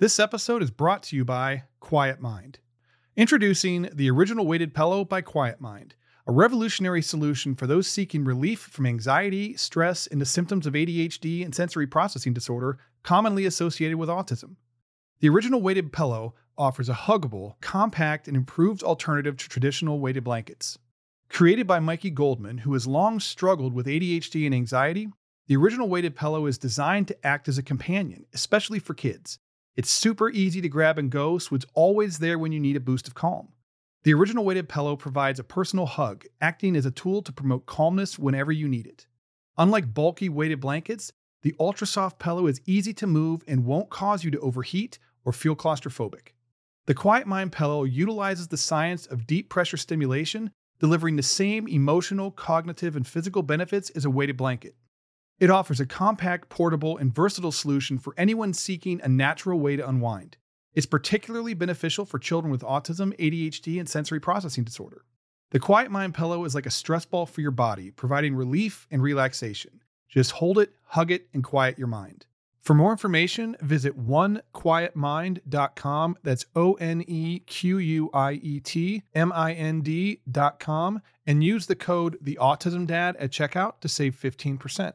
This episode is brought to you by Quiet Mind. Introducing the original weighted pillow by Quiet Mind, a revolutionary solution for those seeking relief from anxiety, stress, and the symptoms of ADHD and sensory processing disorder commonly associated with autism. The original weighted pillow offers a huggable, compact, and improved alternative to traditional weighted blankets. Created by Mikey Goldman, who has long struggled with ADHD and anxiety, the original weighted pillow is designed to act as a companion, especially for kids. It's super easy to grab and go, so it's always there when you need a boost of calm. The original weighted pillow provides a personal hug, acting as a tool to promote calmness whenever you need it. Unlike bulky weighted blankets, the ultra soft pillow is easy to move and won't cause you to overheat or feel claustrophobic. The Quiet Mind pillow utilizes the science of deep pressure stimulation, delivering the same emotional, cognitive, and physical benefits as a weighted blanket. It offers a compact, portable, and versatile solution for anyone seeking a natural way to unwind. It's particularly beneficial for children with autism, ADHD, and sensory processing disorder. The Quiet Mind pillow is like a stress ball for your body, providing relief and relaxation. Just hold it, hug it, and quiet your mind. For more information, visit onequietmind.com. That's O N E Q U I E T M I N D.com and use the code The Autism Dad at checkout to save 15%.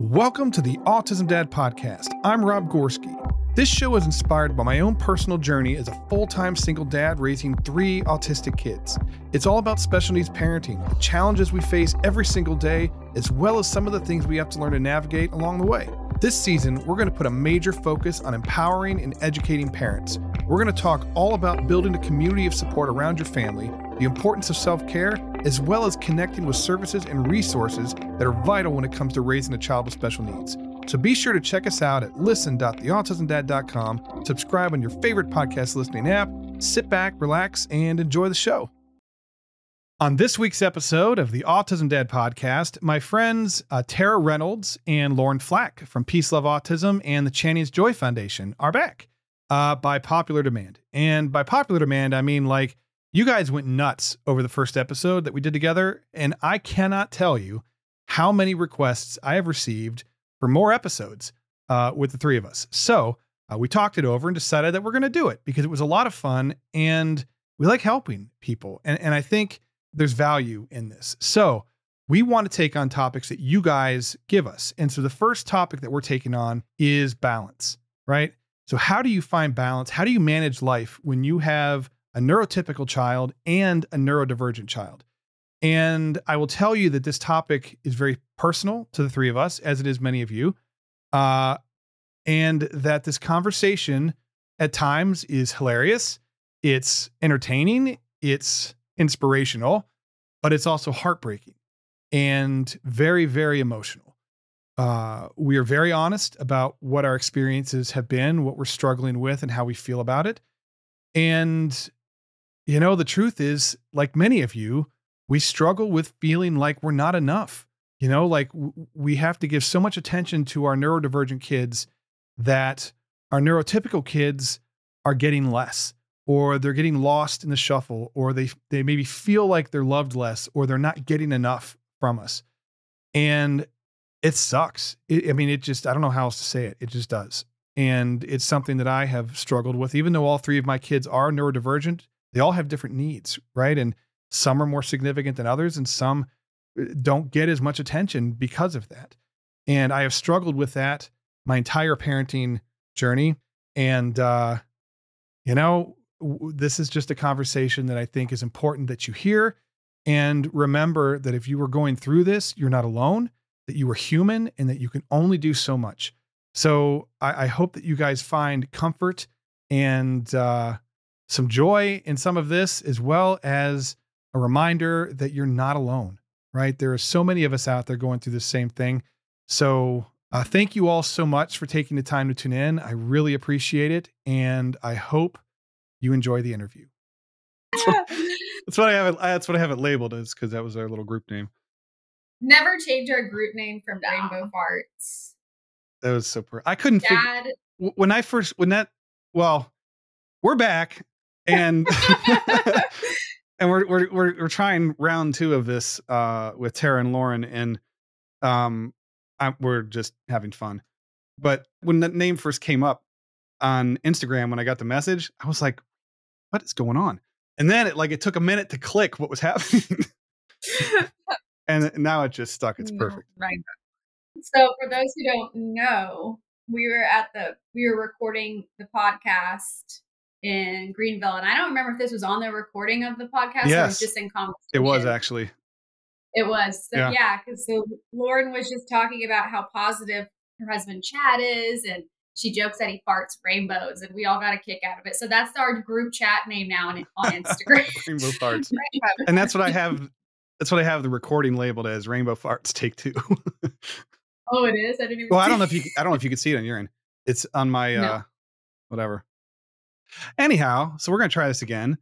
Welcome to the Autism Dad Podcast. I'm Rob Gorski. This show is inspired by my own personal journey as a full time single dad raising three autistic kids. It's all about special needs parenting, the challenges we face every single day, as well as some of the things we have to learn to navigate along the way. This season, we're going to put a major focus on empowering and educating parents. We're going to talk all about building a community of support around your family, the importance of self care, as well as connecting with services and resources that are vital when it comes to raising a child with special needs. So be sure to check us out at listen.theautismdad.com, subscribe on your favorite podcast listening app, sit back, relax, and enjoy the show. On this week's episode of the Autism Dad podcast, my friends uh, Tara Reynolds and Lauren Flack from Peace Love Autism and the Channing's Joy Foundation are back uh, by popular demand. And by popular demand, I mean like you guys went nuts over the first episode that we did together, and I cannot tell you how many requests I have received for more episodes uh, with the three of us. So uh, we talked it over and decided that we're going to do it because it was a lot of fun and we like helping people. And, and I think there's value in this. So we want to take on topics that you guys give us. And so the first topic that we're taking on is balance, right? So, how do you find balance? How do you manage life when you have a neurotypical child and a neurodivergent child? And I will tell you that this topic is very personal to the three of us, as it is many of you. Uh, and that this conversation at times is hilarious, it's entertaining, it's inspirational, but it's also heartbreaking and very, very emotional. Uh, we are very honest about what our experiences have been, what we're struggling with, and how we feel about it. And, you know, the truth is, like many of you, we struggle with feeling like we're not enough. You know, like w- we have to give so much attention to our neurodivergent kids that our neurotypical kids are getting less or they're getting lost in the shuffle or they they maybe feel like they're loved less or they're not getting enough from us. And it sucks. It, I mean, it just I don't know how else to say it. It just does. And it's something that I have struggled with even though all three of my kids are neurodivergent, they all have different needs, right? And some are more significant than others, and some uh, don't get as much attention because of that. And I have struggled with that my entire parenting journey. And, uh, you know, this is just a conversation that I think is important that you hear. And remember that if you were going through this, you're not alone, that you are human, and that you can only do so much. So I, I hope that you guys find comfort and uh, some joy in some of this, as well as a reminder that you're not alone, right? There are so many of us out there going through the same thing. So, uh, thank you all so much for taking the time to tune in. I really appreciate it. And I hope you enjoy the interview. that's what I have it. That's what I have it labeled as because that was our little group name. Never change our group name from Rainbow Farts. That was super. I couldn't Dad. figure when I first when that. Well, we're back, and and we're we're we're we're trying round two of this uh, with Tara and Lauren, and um, I, we're just having fun. But when the name first came up, on Instagram when I got the message. I was like, what is going on? And then it like it took a minute to click what was happening. and now it just stuck. It's perfect. Right. So for those who don't know, we were at the we were recording the podcast in Greenville, and I don't remember if this was on the recording of the podcast or it was Yes. just in conversation. It was actually. It was. So, Yeah. yeah, because so Lauren was just talking about how positive her husband Chad is, and she jokes that he farts rainbows, and we all got a kick out of it. So that's our group chat name now on, on Instagram. Rainbow farts. and that's what I have. That's what I have the recording labeled as Rainbow Farts Take Two. oh, it is. I didn't even. well, I don't know if you. I don't know if you can see it on your end. It's on my No. uh, whatever. Anyhow, so we're gonna try this again,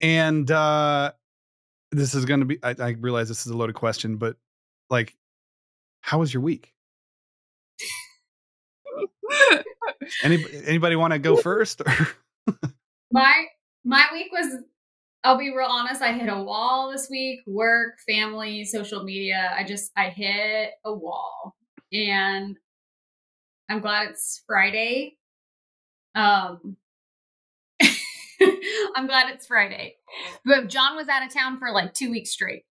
and uh this is gonna be. I, I realize this is a loaded question, but like, how was your week? Any anybody want to go first? My my week was. I'll be real honest. I hit a wall this week. Work, family, social media. I just I hit a wall, and I'm glad it's Friday. Um, I'm glad it's Friday. But John was out of town for like two weeks straight,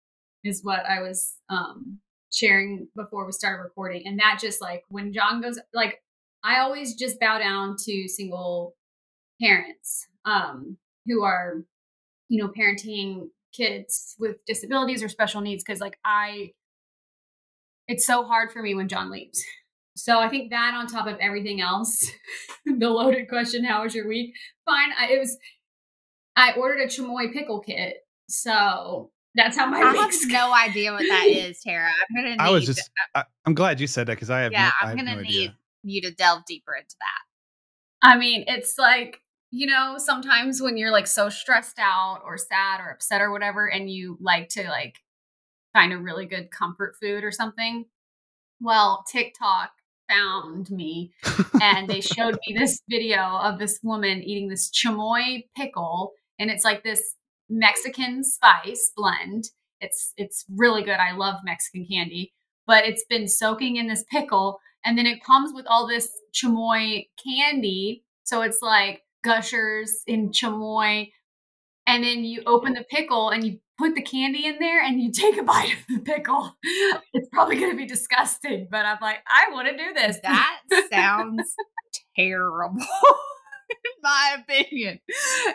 is what I was um sharing before we started recording. And that just like when John goes like I always just bow down to single parents um who are you know parenting kids with disabilities or special needs because like I it's so hard for me when John leaves. So I think that on top of everything else, the loaded question, how was your week? Fine. I, it was I ordered a chamoy pickle kit. So that's how my I have week's no idea what that is, Tara. I'm gonna need. I was just. I, I'm glad you said that because I have. yeah, no, I I'm have gonna no need idea. you to delve deeper into that. I mean, it's like, you know, sometimes when you're like so stressed out or sad or upset or whatever, and you like to like find a really good comfort food or something. Well, TikTok found me and they showed me this video of this woman eating this chamoy pickle. And it's like this Mexican spice blend. It's it's really good. I love Mexican candy, but it's been soaking in this pickle and then it comes with all this chamoy candy. So it's like gushers in chamoy. And then you open the pickle and you put the candy in there and you take a bite of the pickle. It's probably going to be disgusting, but I'm like, I want to do this. That sounds terrible. In my opinion,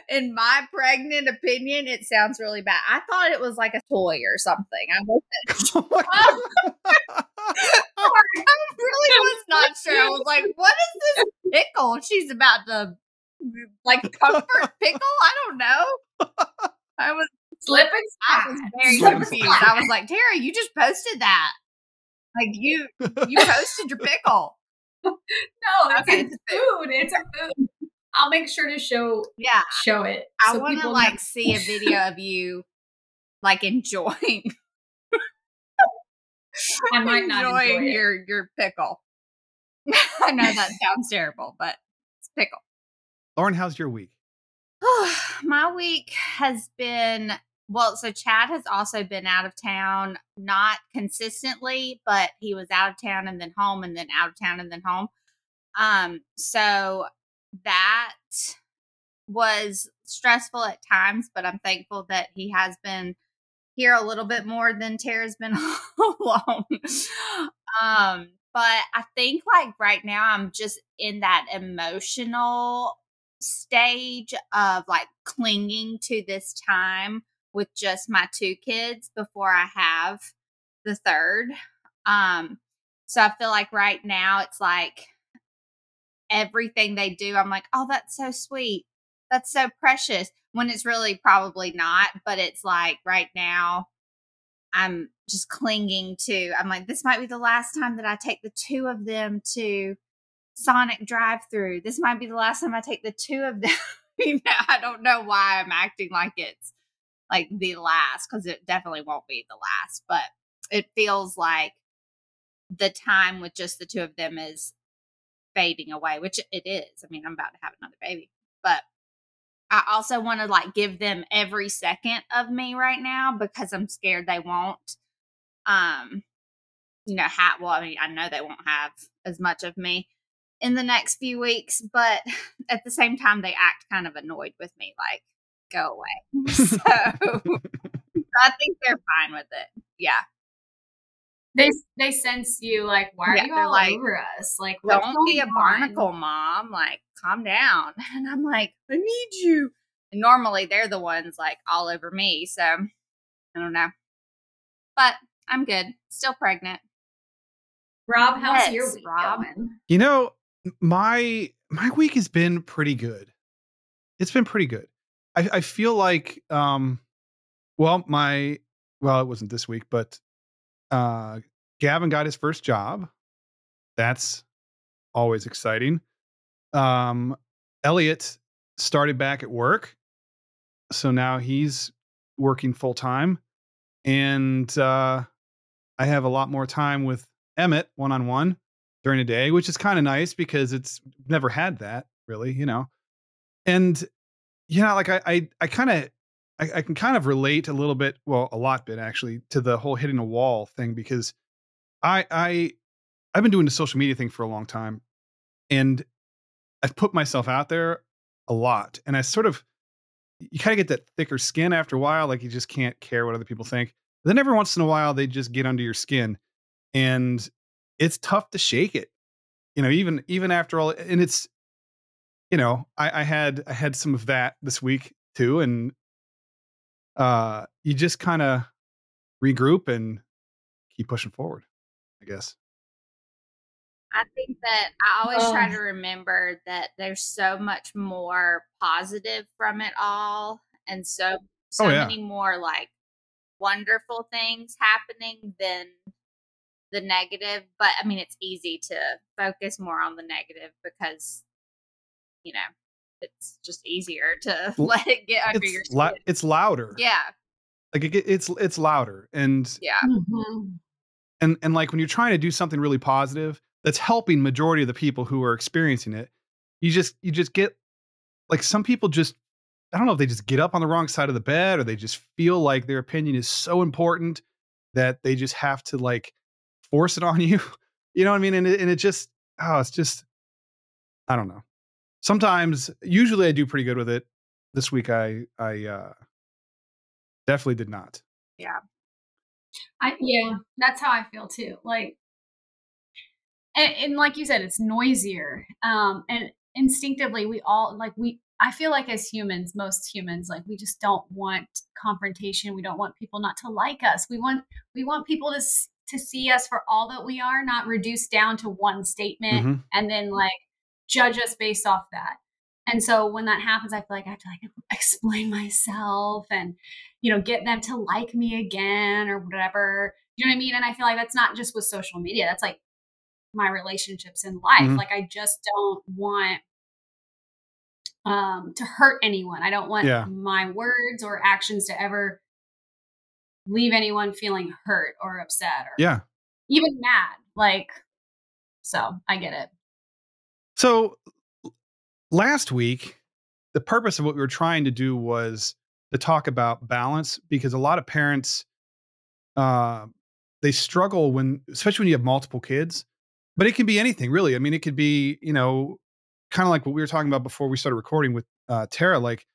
in my pregnant opinion, it sounds really bad. I thought it was like a toy or something. I wasn't. Oh. I really was not sure. I was like, "What is this pickle?" She's about to like comfort pickle. I don't know. I was slip and I was very Slip confused. I was like, Tara, you just posted that. Like you you posted your pickle. No, it's Okay, a it's food. It's a food. I'll make sure to show Yeah. show it. I so want to like know. see a video of you like enjoying I might not enjoying enjoy it. your your pickle. I know that sounds terrible, but it's pickle. Lauren, how's your week? My week has been well, so Chad has also been out of town, not consistently, but he was out of town and then home and then out of town and then home. Um, so that was stressful at times, but I'm thankful that he has been here a little bit more than Tara's been alone. um, but I think like right now I'm just in that emotional stage of like clinging to this time with just my two kids before I have the third. Um so I feel like right now it's like everything they do I'm like, "Oh, that's so sweet. That's so precious." When it's really probably not, but it's like right now I'm just clinging to I'm like, "This might be the last time that I take the two of them to Sonic drive through. This might be the last time I take the two of them. you know, I don't know why I'm acting like it's like the last because it definitely won't be the last, but it feels like the time with just the two of them is fading away, which it is. I mean, I'm about to have another baby, but I also want to like give them every second of me right now because I'm scared they won't. Um, you know, have well, I mean, I know they won't have as much of me in the next few weeks, but at the same time, they act kind of annoyed with me, like, go away. so, I think they're fine with it. Yeah. They they sense you like why are Yeah, you all like, over us? Like what's Don't be a going on?" barnacle, mom. Like, calm down. And I'm like, I need you. And normally they're the ones like all over me. So I don't know. But I'm good. Still pregnant. Rob, how's your week Rob. going? You know, my my week has been pretty good. It's been pretty good. I, I feel like um well, my well, it wasn't this week, but uh Gavin got his first job. That's always exciting. Um Elliot started back at work. So now he's working full time. And uh I have a lot more time with Emmett one on one during the day, which is kind of nice because it's never had that really, you know. And you know, like I I, I kind of I, I can kind of relate a little bit, well, a lot bit actually, to the whole hitting a wall thing because I I I've been doing the social media thing for a long time, and I've put myself out there a lot, and I sort of you kind of get that thicker skin after a while, like you just can't care what other people think. Then every once in a while, they just get under your skin, and it's tough to shake it. You know, even even after all, and it's you know, I, I had I had some of that this week too, and uh, you just kind of regroup and keep pushing forward. I guess. I think that I always try to remember that there's so much more positive from it all and so so Oh, yeah. many more like wonderful things happening than the negative. But I mean it's easy to focus more on the negative because you know, it's just easier to let it get under your It's skin. lou- it's louder. yeah. Like it, it's it's louder, and Yeah. Mhm. and and like when you're trying to do something really positive that's helping majority of the people who are experiencing it you just you just get like some people just i don't know if they just get up on the wrong side of the bed or they just feel like their opinion is so important that they just have to like force it on you you know what i mean and it, and it just oh it's just i don't know sometimes usually i do pretty good with it this week i i uh definitely did not yeah I yeah, that's how I feel too. Like, and, and like you said, it's noisier. Um, and instinctively, we all like we. I feel like as humans, most humans, like we just don't want confrontation. We don't want people not to like us. We want we want people to to see us for all that we are, not reduced down to one statement Mhm. and then like judge us based off that. And so when that happens, I feel like I have to like explain myself and you know get them to like me again or whatever. You know what I mean? And I feel like that's not just with social media. That's like my relationships in life. Mhm. Like I just don't want um to hurt anyone. I don't want Yeah. my words or actions to ever leave anyone feeling hurt or upset or yeah even mad. Like so I get it. So last week, the purpose of what we were trying to do was to talk about balance because a lot of parents uh, they struggle when, especially when you have multiple kids. But it can be anything, really. I mean, it could be you know, kind of like what we were talking about before we started recording with uh, Tara, like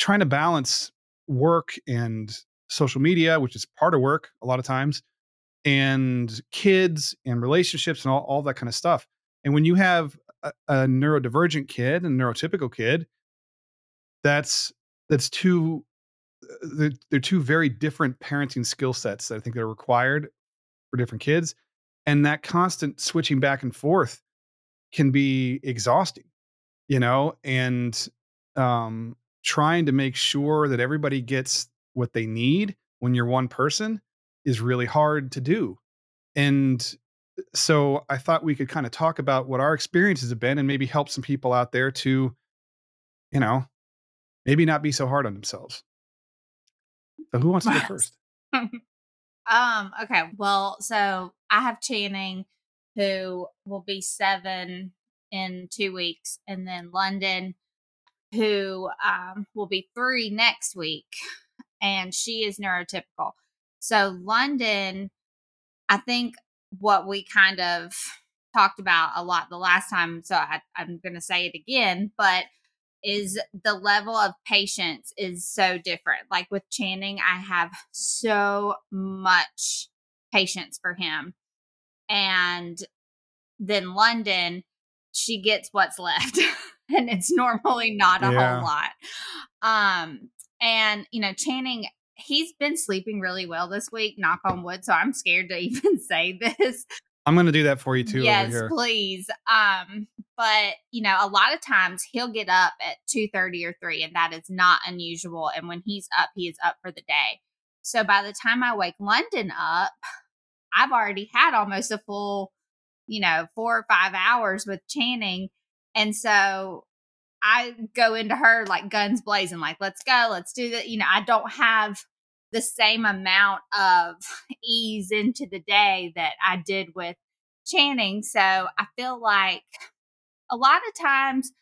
trying to balance work and social media, which is part of work a lot of times, and kids and relationships and all, all that kind of stuff. And when you have a, neurodivergent kid and neurotypical kid, that's that's two uh, they're, they're two very different parenting skill sets that I think that are required for different kids. And that constant switching back and forth can be exhausting, you know, and um trying to make sure that everybody gets what they need when you're one person is really hard to do. And so I thought we could kind of talk about what our experiences have been and maybe help some people out there to, you know, maybe not be so hard on themselves. So who wants to go first? Um, okay. Well, so I have Channing who will be seven in two weeks, and then London who um will be three next week, and she is neurotypical. So London, I think what we kind of talked about a lot the last time, so I, I'm going to say it again, but is the level of patience is so different. Like with Channing, I have so much patience for him. And then London, she gets what's left. and it's normally not a yeah. whole lot. Um, and you know, Channing, he's been sleeping really well this week, knock on wood. So I'm scared to even say this. I'm going to do that for you too. Yes, please. Um, but you know, a lot of times he'll get up at two thirty or three, and that is not unusual. And when he's up, he is up for the day. So by the time I wake London up, I've already had almost a full, you know, four or five hours with Channing, and so I go into her like guns blazing, like let's go, let's do that. You know, I don't have the same amount of ease into the day that I did with Channing. So I feel like a lot of times,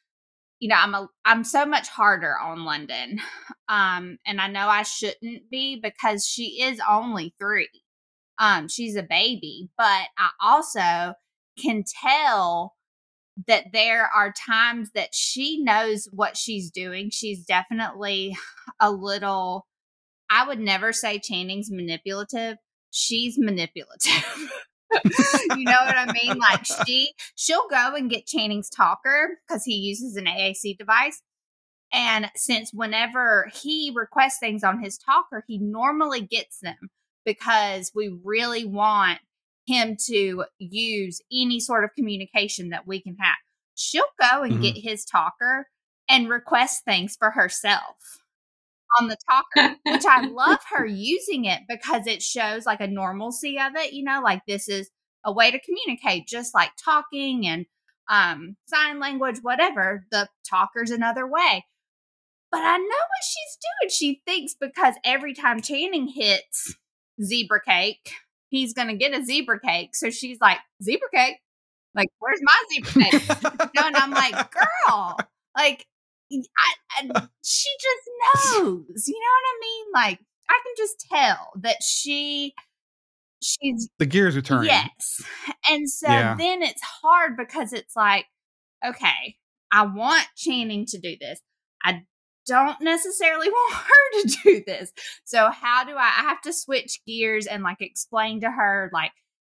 you know, I'm a I'm so much harder on London. Um, and I know I shouldn't be because she is only three. Um, she's a baby, but I also can tell that there are times that she knows what she's doing. She's definitely a little I would never say Channing's manipulative. She's manipulative. you know what I mean? Like she she'll go and get Channing's talker because he uses an AAC device. And since whenever he requests things on his talker, he normally gets them because we really want him to use any sort of communication that we can have. She'll go and mm-hmm. get his talker and request things for herself on the talker, which I love her using it because it shows like a normalcy of it, you know, like this is a way to communicate, just like talking and um, sign language, whatever. The talker's another way. But I know what she's doing. She thinks because every time Channing hits zebra cake, he's going to get a zebra cake. So she's like, zebra cake? Like, where's my zebra cake? you know, and I'm like, girl, like, I, and she just knows. You know what I mean? Like I can just tell that she she's the gears are turning. Yes. And so yeah. then it's hard because it's like, okay, I want Channing to do this. I don't necessarily want her to do this. So how do I I have to switch gears and like explain to her like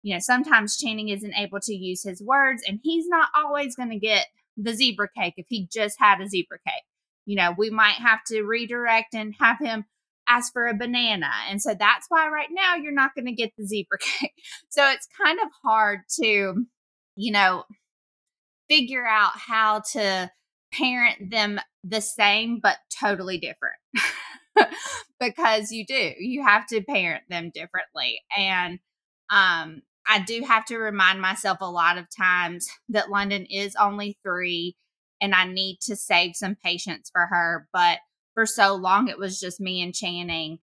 you know, sometimes Channing isn't able to use his words and he's not always going to get the zebra cake if he just had a zebra cake. You know, we might have to redirect and have him ask for a banana. And so that's why right now you're not going to get the zebra cake. So it's kind of hard to, you know, figure out how to parent them the same but totally different. because you do. You have to parent them differently. And um I do have to remind myself a lot of times that London is only three and I need to save some patience for her. But for so long, it was just me and Channing.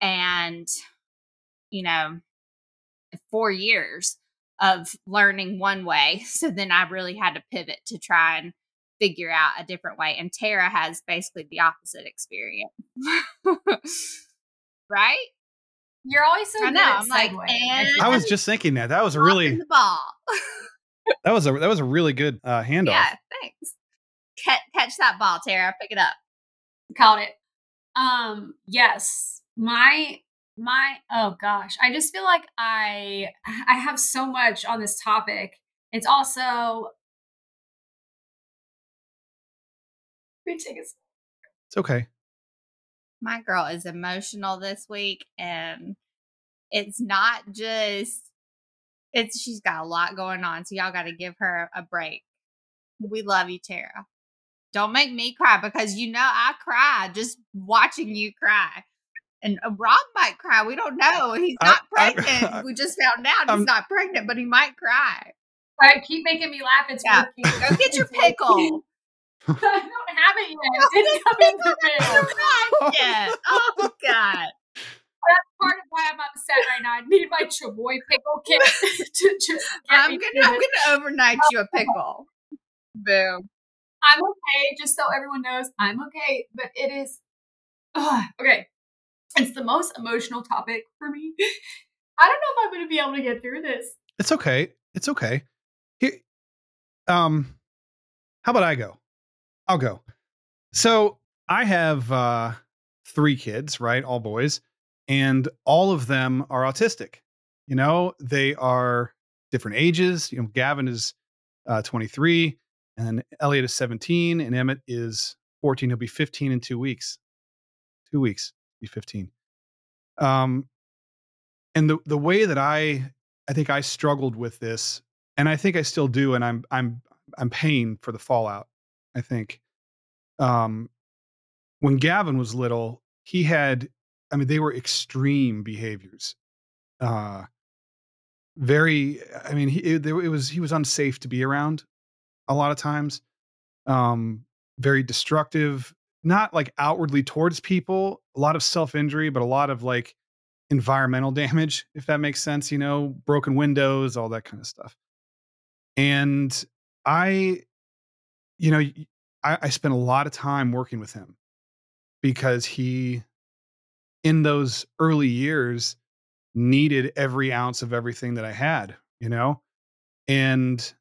And, you know, four years of learning one way. So then I really had to pivot to try and figure out a different way. And Tara has basically the opposite experience. right? You're always so I know. I'm like, and I was just thinking that that was a really the ball. that was a that was a really good uh, handoff. Yeah, thanks. Catch, catch that ball, Tara. Pick it up. Caught it. Um, yes, my my oh gosh, I just feel like I I have so much on this topic. It's also. It's okay my girl is emotional this week and it's not just it's she's got a lot going on so y'all got to give her a break. We love you tara. Don't make me cry because you know i cry just watching you cry. And uh, rob might cry we don't know he's not I, pregnant I, I, we just found out he's I'm, not pregnant but he might cry. All right keep making me laugh it's yeah. working. Go get your pickle I don't have it yet. It didn't come in the mail. yet. Oh God. That's part of why I'm upset right now. I need my chamoy pickle kit to just. I'm gonna, I'm gonna overnight you a pickle. Boom. I'm okay, just so everyone knows I'm okay, but it is. Ugh, okay, it's the most emotional topic for me. I don't know if I'm going to be able to get through this. It's okay. It's okay. Here, um, how about I go? I'll go. So I have uh, three kids, right? All boys, and all of them are autistic. You know, they are different ages. You know, Gavin is uh, 23, and Elliot is 17, and Emmett is 14. He'll be 15 in two weeks. Two weeks, be 15. Um, and the the way that I I think I struggled with this, and I think I still do, and I'm I'm I'm paying for the fallout. I think. Um, when Gavin was little, he had, I mean, they were extreme behaviors. Uh, very, I mean, he it, it was he was unsafe to be around a lot of times. Um, very destructive, not like outwardly towards people, a lot of self injury, but a lot of like environmental damage, if that makes sense, you know, broken windows, all that kind of stuff. And I, you know, I, I spent a lot of time working with him because he, in those early years, needed every ounce of everything that I had, you know? And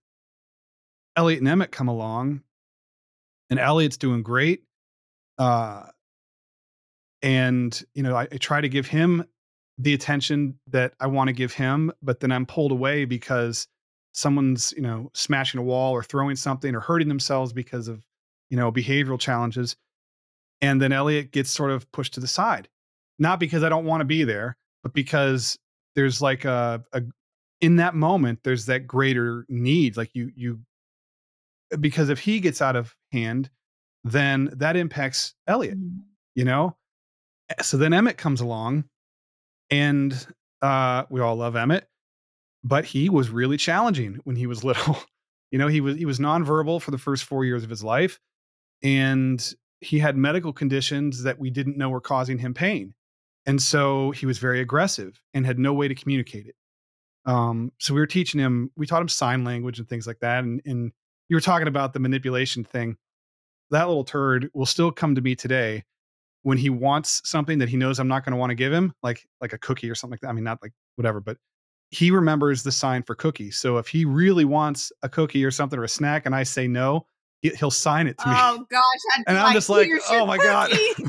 Elliot and Emmett come along, and Elliot's doing great. Uh, and, you know, I, I try to give him the attention that I want to give him, but then I'm pulled away because someone's, you know, smashing a wall or throwing something or hurting themselves because of, you know, behavioral challenges. And then Elliot gets sort of pushed to the side. Not because I don't want to be there, but because there's like a, a in that moment there's that greater need like you you because if he gets out of hand then that impacts Elliot, mm-hmm. you know? So then Emmett comes along and uh, we all love Emmett, but he was really challenging when he was little. you know, he was he was nonverbal for the first four years of his life, and he had medical conditions that we didn't know were causing him pain, and so he was very aggressive and had no way to communicate it. Um, so we were teaching him, we taught him sign language and things like that, and and you were talking about the manipulation thing. That little turd will still come to me today when he wants something that he knows I'm not going to want to give him, like like a cookie or something like that. I mean, not like whatever, but he remembers the sign for cookie. So if he really wants a cookie or something or a snack, and I say no, he'll sign it to me. Oh gosh! and I'm like, just like, oh my cookie.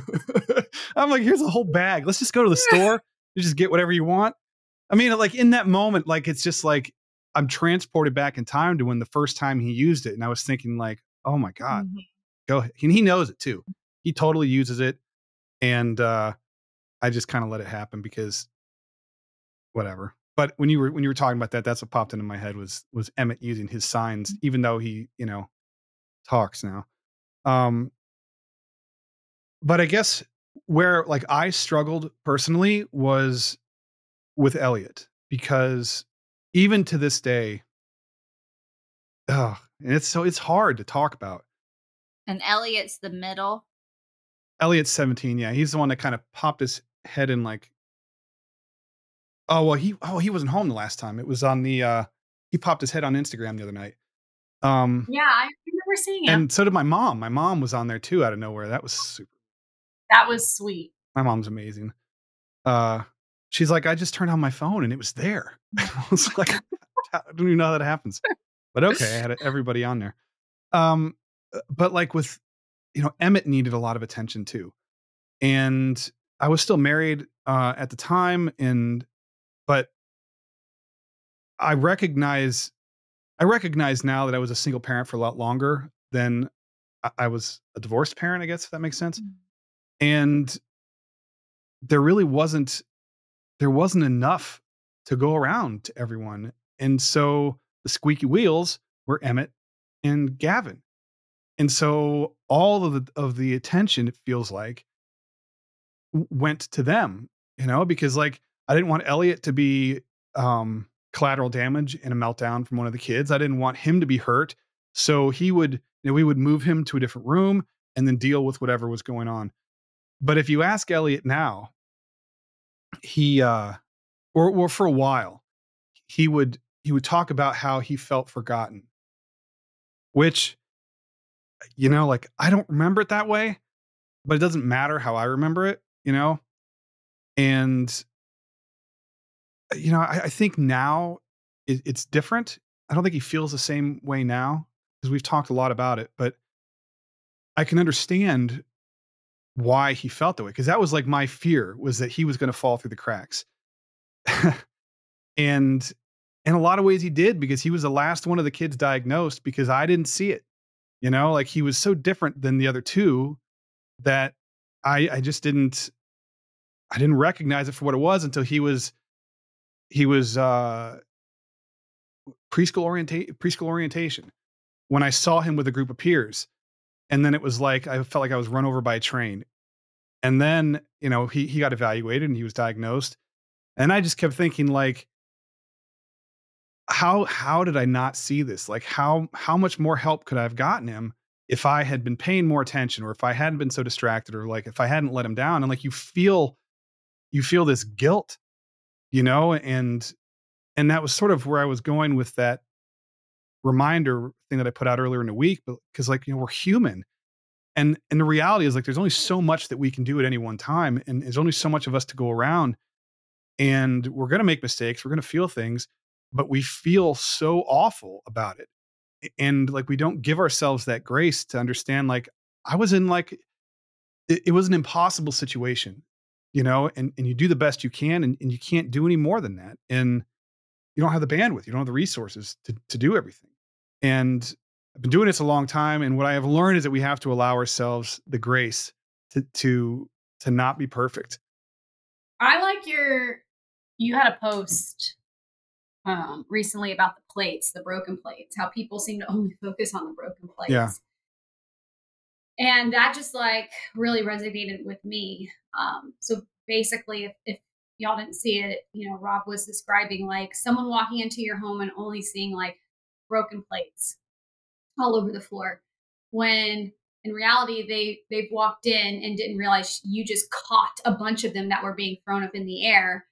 god! I'm like, here's a whole bag. Let's just go to the store. You just get whatever you want. I mean, like in that moment, like it's just like I'm transported back in time to when the first time he used it, and I was thinking like, oh my god, mm-hmm. go ahead. And he knows it too. He totally uses it and uh, I just kind of let it happen because whatever. But when you were when you were talking about that, that's what popped into my head was was Emmett using his signs, even though he you know talks now. Um, but I guess where like I struggled personally was with Elliot because even to this day, oh, and it's so it's hard to talk about. And Elliot's the middle. Elliot's 17. Yeah, he's the one that kind of popped his head in like Oh, well, he oh, he wasn't home the last time. It was on the uh he popped his head on Instagram the other night. Um Yeah, I remember seeing him. And so did my mom. My mom was on there too out of nowhere. That was super. That was sweet. My mom's amazing. Uh she's like, I just turned on my phone and it was there. I was like, I don't even know how that happens. But okay, I had everybody on there. Um uh, but like with you know, Emmett needed a lot of attention too. And I was still married uh, at the time, and but I recognize I recognize now that I was a single parent for a lot longer than I, was a divorced parent, I guess if that makes sense. Mm-hmm. And there really wasn't there wasn't enough to go around to everyone. And so the squeaky wheels were Emmett and Gavin. And so all of the of the attention it feels like went to them, you know, because like I didn't want Elliot to be um collateral damage in a meltdown from one of the kids. I didn't want him to be hurt. So he would, you know, we would move him to a different room and then deal with whatever was going on. But if you ask Elliot now, he uh or or for a while, he would he would talk about how he felt forgotten. Which you know, like I don't remember it that way, but it doesn't matter how I remember it, you know? And, you know, I, I think now it, it's different. I don't think he feels the same way now because we've talked a lot about it, but I can understand why he felt that way because that was like my fear was that he was going to fall through the cracks. and in a lot of ways he did because he was the last one of the kids diagnosed because I didn't see it. You know, like he was so different than the other two that I I just didn't I didn't recognize it for what it was until he was he was uh preschool orientation preschool orientation when I saw him with a group of peers. And then it was like I felt like I was run over by a train. And then, you know, he he got evaluated and he was diagnosed. And I just kept thinking like how how did I not see this? Like how how much more help could I have gotten him if I had been paying more attention or if I hadn't been so distracted or like if I hadn't let him down and like you feel you feel this guilt, you know, and and that was sort of where I was going with that reminder thing that I put out earlier in the week, because like you know we're human, and and the reality is like there's only so much that we can do at any one time, and there's only so much of us to go around, and we're gonna make mistakes, we're gonna feel things, but we feel so awful about it, and like we don't give ourselves that grace to understand like I was in like it, it was an impossible situation, you know, and and you do the best you can, and, and you can't do any more than that, and you don't have the bandwidth, you don't have the resources to to do everything. And I've been doing this a long time, and what I have learned is that we have to allow ourselves the grace to to to not be perfect. I like your you had a post um recently about the plates, the broken plates, how people seem to only focus on the broken plates. Yeah. And that just like really resonated with me. Um, so basically, if, if y'all didn't see it, you know, Rob was describing like someone walking into your home and only seeing like broken plates all over the floor when in reality they they've walked in and didn't realize you just caught a bunch of them that were being thrown up in the air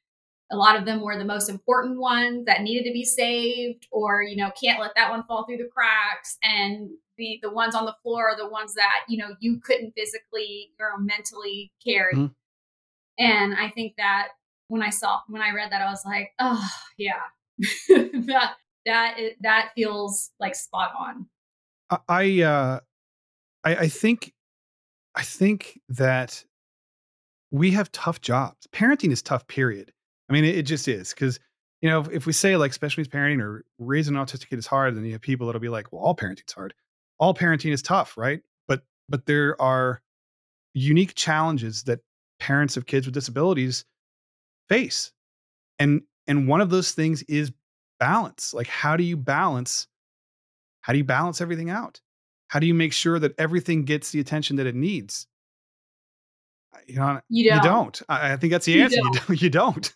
a lot of them were the most important ones that needed to be saved or you know can't let that one fall through the cracks and the the ones on the floor are the ones that you know you couldn't physically or mentally carry Mhm. and i think that when i saw when i read that i was like oh yeah that that is, that feels like spot on I I, uh, I I think I think that we have tough jobs. Parenting is tough. Period. I mean, it, it just is because you know if, if we say like special needs parenting or raising an autistic kid is hard, then you have people that'll be like, well, all parenting's hard. All parenting is tough, right? But but there are unique challenges that parents of kids with disabilities face, and and one of those things is balance. Like, how do you balance? How do you balance everything out? How do you make sure that everything gets the attention that it needs? You know, you don't, you don't. I, I think that's the You answer. You don't. You don't.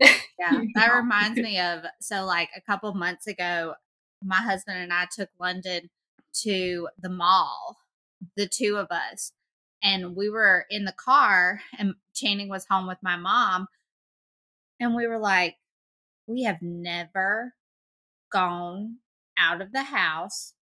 Yeah, You that don't. reminds me of so like a couple months ago, my husband and I took London to the mall, the two of us, and we were in the car, and Channing was home with my mom, and we were like, we have never gone out of the house,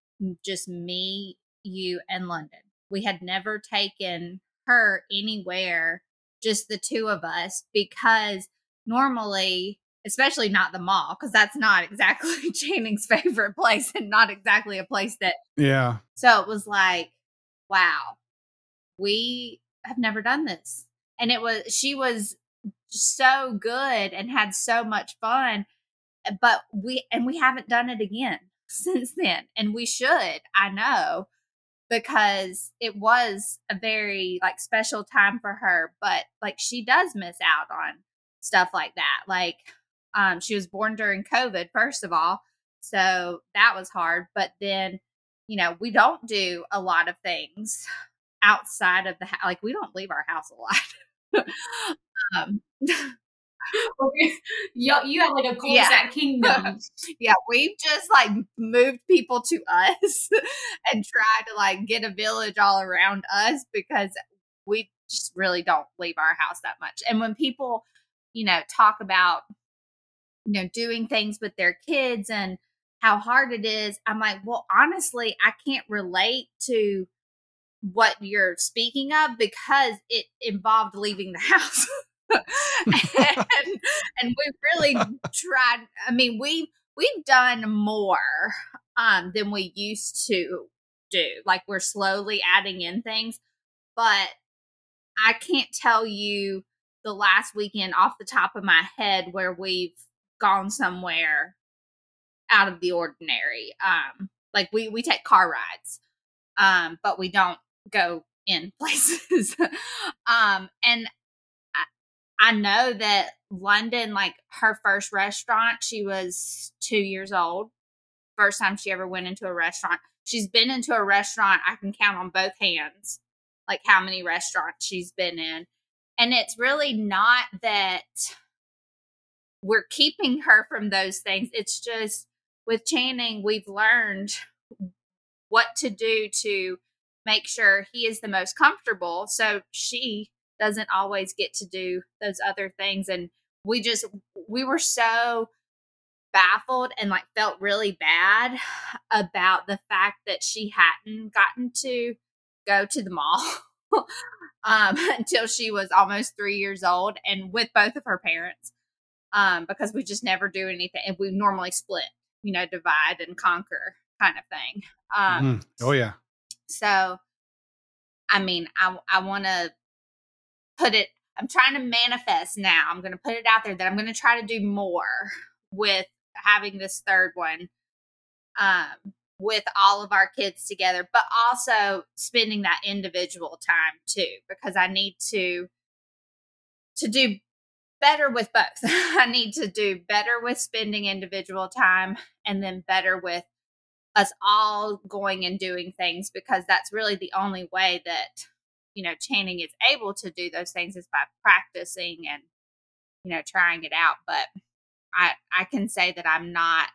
just me, you, and London. We had never taken her anywhere, just the two of us, because normally, especially not the mall, because that's not exactly Channing's favorite place and not exactly a place that. Yeah. So it was like, wow, we have never done this. And it was, she was so good and had so much fun, eh, but we, and we haven't done it again since then. And we should, I know, because it was a very like special time for her, but like she does miss out on stuff like that. Like, um, she was born during COVID, first of all. So that was hard. But then, you know, we don't do a lot of things outside of the house. Like, we don't leave our house a lot. um, you, you have like a cul Yeah. kingdom yeah, we've just like moved people to us and tried to like get a village all around us because we just really don't leave our house that much. And when people, you know, talk about, you know, doing things with their kids and how hard it is, I'm like, well, honestly, I can't relate to what you're speaking of because it involved leaving the house. and, and we really tried. I mean, we've we've done more um than we used to do. Like we're slowly adding in things, but I can't tell you the last weekend off the top of my head where we've gone somewhere out of the ordinary. Um, like we we take car rides, um, but we don't go in places. um, and I, I know that London, like her first restaurant, she was two years old. First time she ever went into a restaurant. She's been into a restaurant I can count on both hands, like how many restaurants she's been in. And it's really not that we're keeping her from those things. It's just with Channing, we've learned what to do to make sure he is the most comfortable. So she doesn't always get to do those other things. And we just, we were so baffled and like felt really bad about the fact that she hadn't gotten to go to the mall um, until she was almost three years old and with both of her parents um, because we just never do anything. And we normally split, you know, divide and conquer kind of thing. Um, mm-hmm. Oh, yeah. So, I mean, I, I want to put it, I'm trying to manifest now. I'm going to put it out there that I'm going to try to do more with having this third one um, with all of our kids together, but also spending that individual time too, because I need to to do better with both. I need to do better with spending individual time and then better with us all going and doing things because that's really the only way that you know Channing is able to do those things is by practicing and you know trying it out but I I can say that I'm not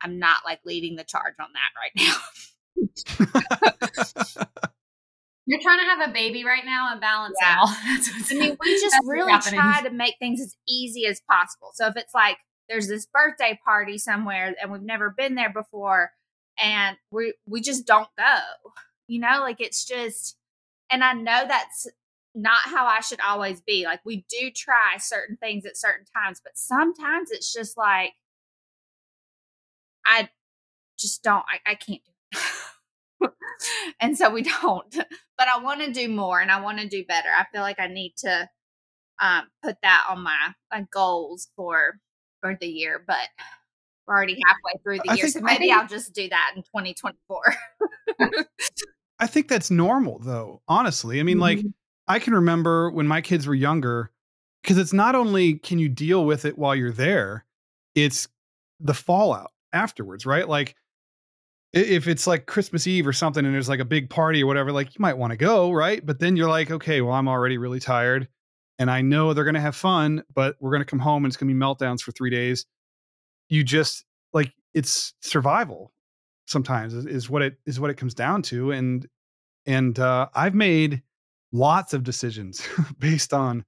I'm not like leading the charge on that right now. You're trying to have a baby right now and balance yeah. all. I mean, we just really try to make things as easy as possible. So if it's like there's this birthday party somewhere and we've never been there before and we we just don't go. You know, like it's just and I know that's not how I should always be. Like we do try certain things at certain times, but sometimes it's just like I just don't I, I can't do it. And so we don't. But I want to do more and I want to do better. I feel like I need to um, put that on my, my goals for for the year, but we're already halfway through the I year, think, so maybe think, I'll just do that in 2024. I think that's normal though, honestly. I mean, mm-hmm. like I can remember when my kids were younger, because it's not only can you deal with it while you're there, it's the fallout afterwards, right? Like if it's like Christmas Eve or something and there's like a big party or whatever, like you might want to go, right? But then you're like, okay, well, I'm already really tired and I know they're going to have fun, but we're going to come home and it's going to be meltdowns for three days. You just like it's survival sometimes is, is what it is what it comes down to. And, and, uh, I've made lots of decisions based on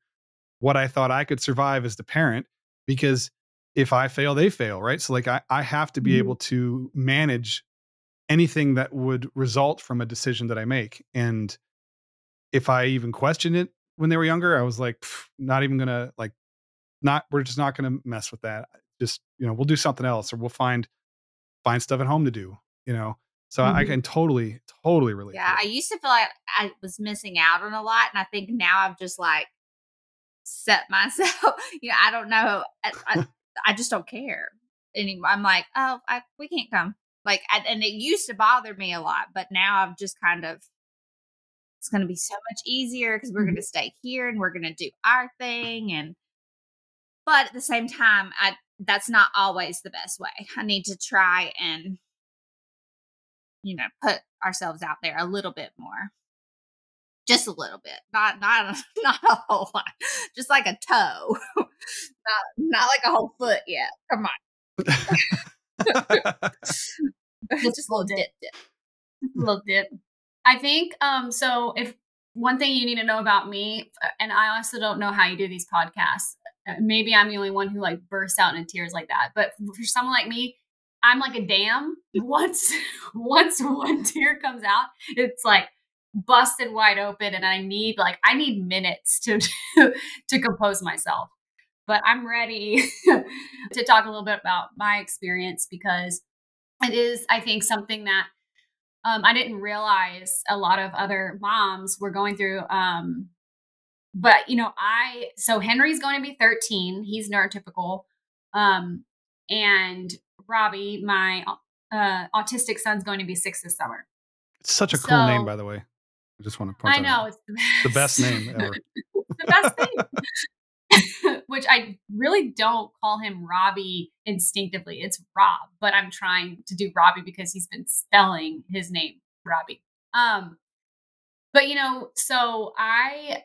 what I thought I could survive as the parent because if I fail, they fail, right? So like I, I have to be mm-hmm. able to manage anything that would result from a decision that I make. And if I even questioned it when they were younger, I was like, not even gonna like, not we're just not gonna mess with that. Just you know, we'll do something else, or we'll find find stuff at home to do. You know, so mm-hmm. I can totally, totally relate. Yeah, I used to feel like I was missing out on a lot, and I think now I've just like set myself. you know, I don't know. I, I, I just don't care anymore. I'm like, oh, I, we can't come. Like, I, and it used to bother me a lot, but now I've just kind of. It's going to be so much easier because we're mm-hmm. going to stay here and we're going to do our thing, and but at the same time, I that's not always the best way. I need to try and you know, put ourselves out there a little bit more. Just a little bit, not not not a whole lot, just like a toe, not not like a whole foot yet. Come on, just a little dip, dip, a little dip. I think um. So if one thing you need to know about me, uh, and I also don't know how you do these podcasts. Uh, maybe I'm the only one who like bursts out into tears like that. But for someone like me, I'm like a dam. Once once one tear comes out, it's like busted wide open and I need like I need minutes to to, to compose myself. but I'm ready to talk a little bit about my experience because it is, I think, something that um, I didn't realize a lot of other moms were going through. Um, but you know, I so Henry's going to be 13. He's neurotypical, um, and Robbie, my uh, autistic son's going to be six this summer. It's such a so, cool name, by the way. I just want to point. I know out. it's the best. the best name ever. the best thing. Which I really don't call him Robbie instinctively. It's Rob, but I'm trying to do Robbie because he's been spelling his name Robbie. Um, but you know, so I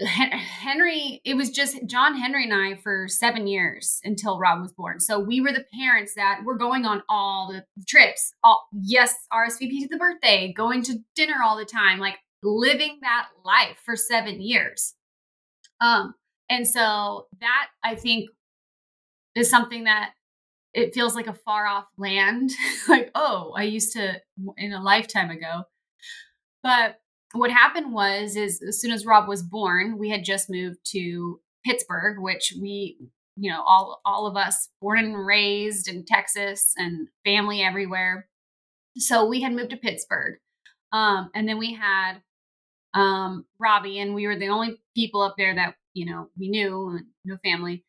Henry, it was just John Henry and I for seven years until Rob was born. So we were the parents that were going on all the trips. All yes, RSVP to the birthday, going to dinner all the time, like living that life for seven years. Um, and so that I think is something that it feels like a far off land. like, oh, I used to in a lifetime ago. But what happened was is as soon as Rob was born, we had just moved to Pittsburgh, which we, you know, all all of us born and raised in Texas and family everywhere. So we had moved to Pittsburgh. Um, and then we had um, Robbie, and we were the only people up there that, you know, we knew, no family.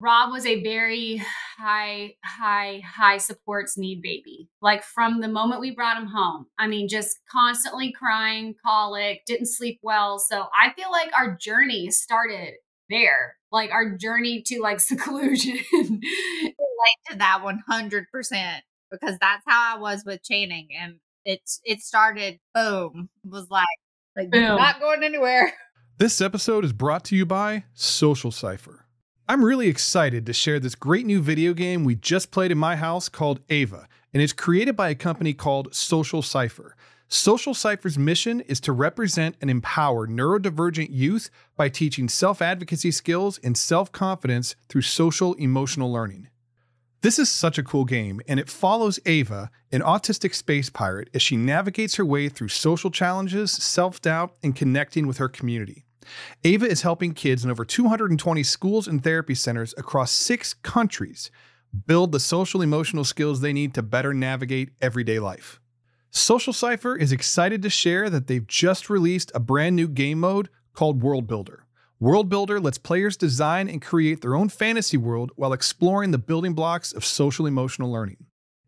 Rob was a very high, high, high supports need baby. Like from the moment we brought him home. I mean, just constantly crying, colic, didn't sleep well. So I feel like our journey started there. Like our journey to like seclusion. relate to that 100% because that's how I was with Channing. And it's, it started, boom, was like, like boom. not going anywhere. This episode is brought to you by Social Cipher. I'm really excited to share this great new video game we just played in my house called Ava, and it's created by a company called Social Cipher. Social Cipher's mission is to represent and empower neurodivergent youth by teaching self advocacy skills and self confidence through social emotional learning. This is such a cool game, and it follows Ava, an autistic space pirate, as she navigates her way through social challenges, self doubt, and connecting with her community. Ava is helping kids in over 220 schools and therapy centers across six countries build the social emotional skills they need to better navigate everyday life. Social Cipher is excited to share that they've just released a brand new game mode called World Builder. World Builder lets players design and create their own fantasy world while exploring the building blocks of social emotional learning.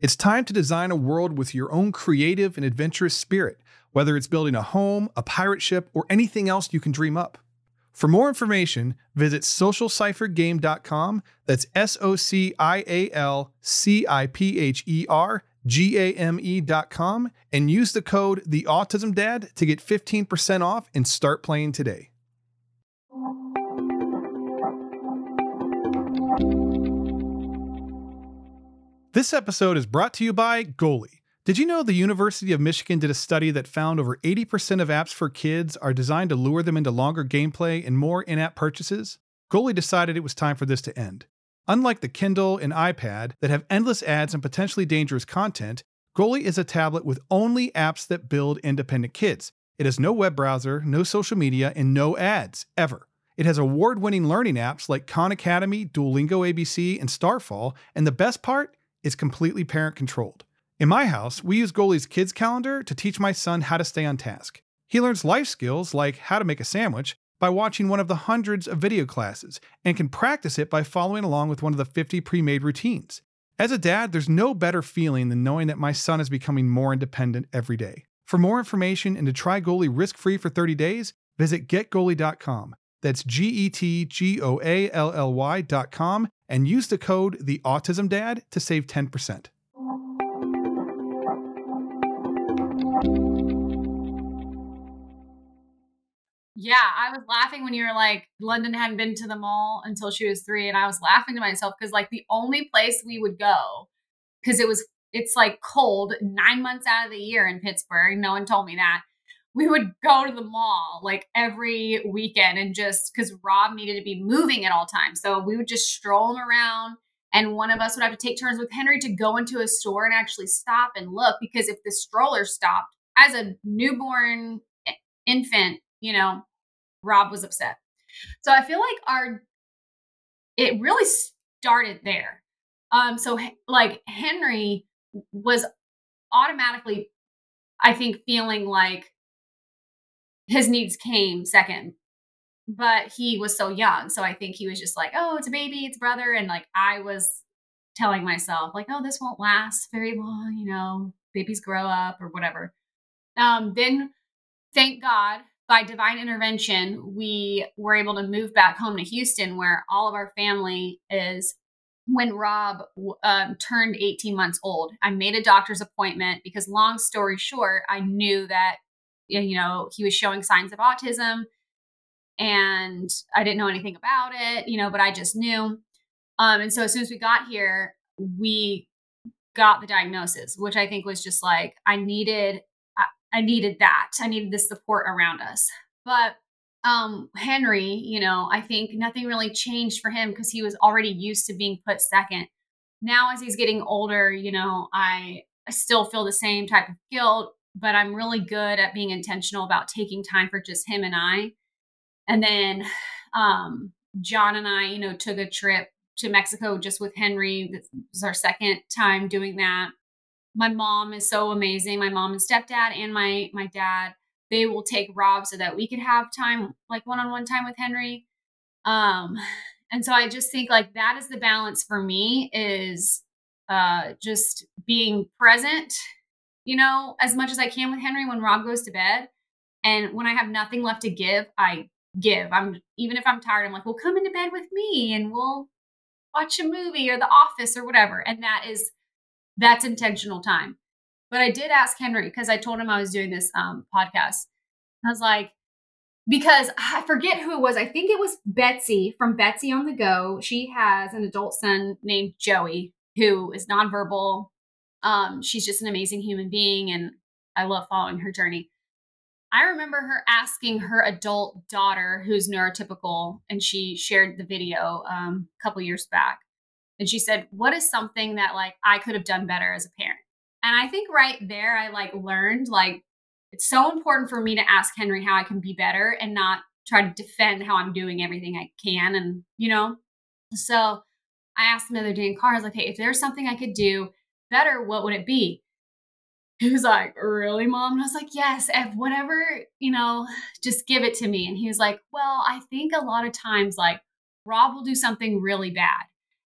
It's time to design a world with your own creative and adventurous spirit whether it's building a home, a pirate ship, or anything else you can dream up. For more information, visit socialciphergame.com. That's S O C I A L C I P H E R G A M E.com and use the code The Autism Dad to get 15% off and start playing today. This episode is brought to you by Goally. Did you know the University of Michigan did a study that found over 80% of apps for kids are designed to lure them into longer gameplay and more in app purchases? Goally decided it was time for this to end. Unlike the Kindle and iPad that have endless ads and potentially dangerous content, Goally is a tablet with only apps that build independent kids. It has no web browser, no social media, and no ads, ever. It has award winning learning apps like Khan Academy, Duolingo ABC, and Starfall, and the best part is completely parent controlled. In my house, we use Goally's kids calendar to teach my son how to stay on task. He learns life skills like how to make a sandwich by watching one of the hundreds of video classes and can practice it by following along with one of the 50 pre made routines. As a dad, there's no better feeling than knowing that my son is becoming more independent every day. For more information and to try Goally risk free for 30 days, visit getgoally.com. That's G E T G O A L L Y.com and use the code The Autism Dad to save 10%. Yeah, I was laughing when you were like, London hadn't been to the mall until she was three. And I was laughing to myself because, like, the only place we would go, because it was, it's like cold nine months out of the year in Pittsburgh. No one told me that. We would go to the mall like every weekend and just because Rob needed to be moving at all times. So we would just stroll him around and one of us would have to take turns with Henry to go into a store and actually stop and look because if the stroller stopped as a newborn infant, you know, Rob was upset. So I feel like our it really started there. Um, so like Henry was automatically, I think, feeling like his needs came second, but he was so young. So I think he was just like, oh, it's a baby, it's brother. And like I was telling myself, like, oh, this won't last very long, you know, babies grow up or whatever. Um, then thank God by divine intervention, we were able to move back home to Houston, where all of our family is. When Rob um, turned 18 months old, I made a doctor's appointment because, long story short, I knew that you know he was showing signs of autism, and I didn't know anything about it, you know, but I just knew. Um, and so as soon as we got here, we got the diagnosis, which I think was just like I needed I needed that. I needed the support around us. But um Henry, you know, I think nothing really changed for him because he was already used to being put second. Now as he's getting older, you know, I, I still feel the same type of guilt, but I'm really good at being intentional about taking time for just him and I. And then um John and I, you know, took a trip to Mexico just with Henry. This was our second time doing that my mom is so amazing. My mom and stepdad and my my dad, they will take Rob so that we could have time, like one-on-one time with Henry. Um, and so I just think like that is the balance for me is uh just being present, you know, as much as I can with Henry when Rob goes to bed. And when I have nothing left to give, I give. I'm even if I'm tired, I'm like, well, come into bed with me and we'll watch a movie or the office or whatever. And that is that's intentional time. But I did ask Henry because I told him I was doing this um, podcast. I was like, because I forget who it was. I think it was Betsy from Betsy on the Go. She has an adult son named Joey who is nonverbal. Um, she's just an amazing human being, and I love following her journey. I remember her asking her adult daughter, who's neurotypical, and she shared the video um, a couple years back. And she said, What is something that like I could have done better as a parent? And I think right there, I like learned like it's so important for me to ask Henry how I can be better and not try to defend how I'm doing everything I can. And, you know, so I asked him the other day in car, I was like, Hey, if there's something I could do better, what would it be? He was like, Really, mom? And I was like, Yes, if whatever, you know, just give it to me. And he was like, Well, I think a lot of times, like, Rob will do something really bad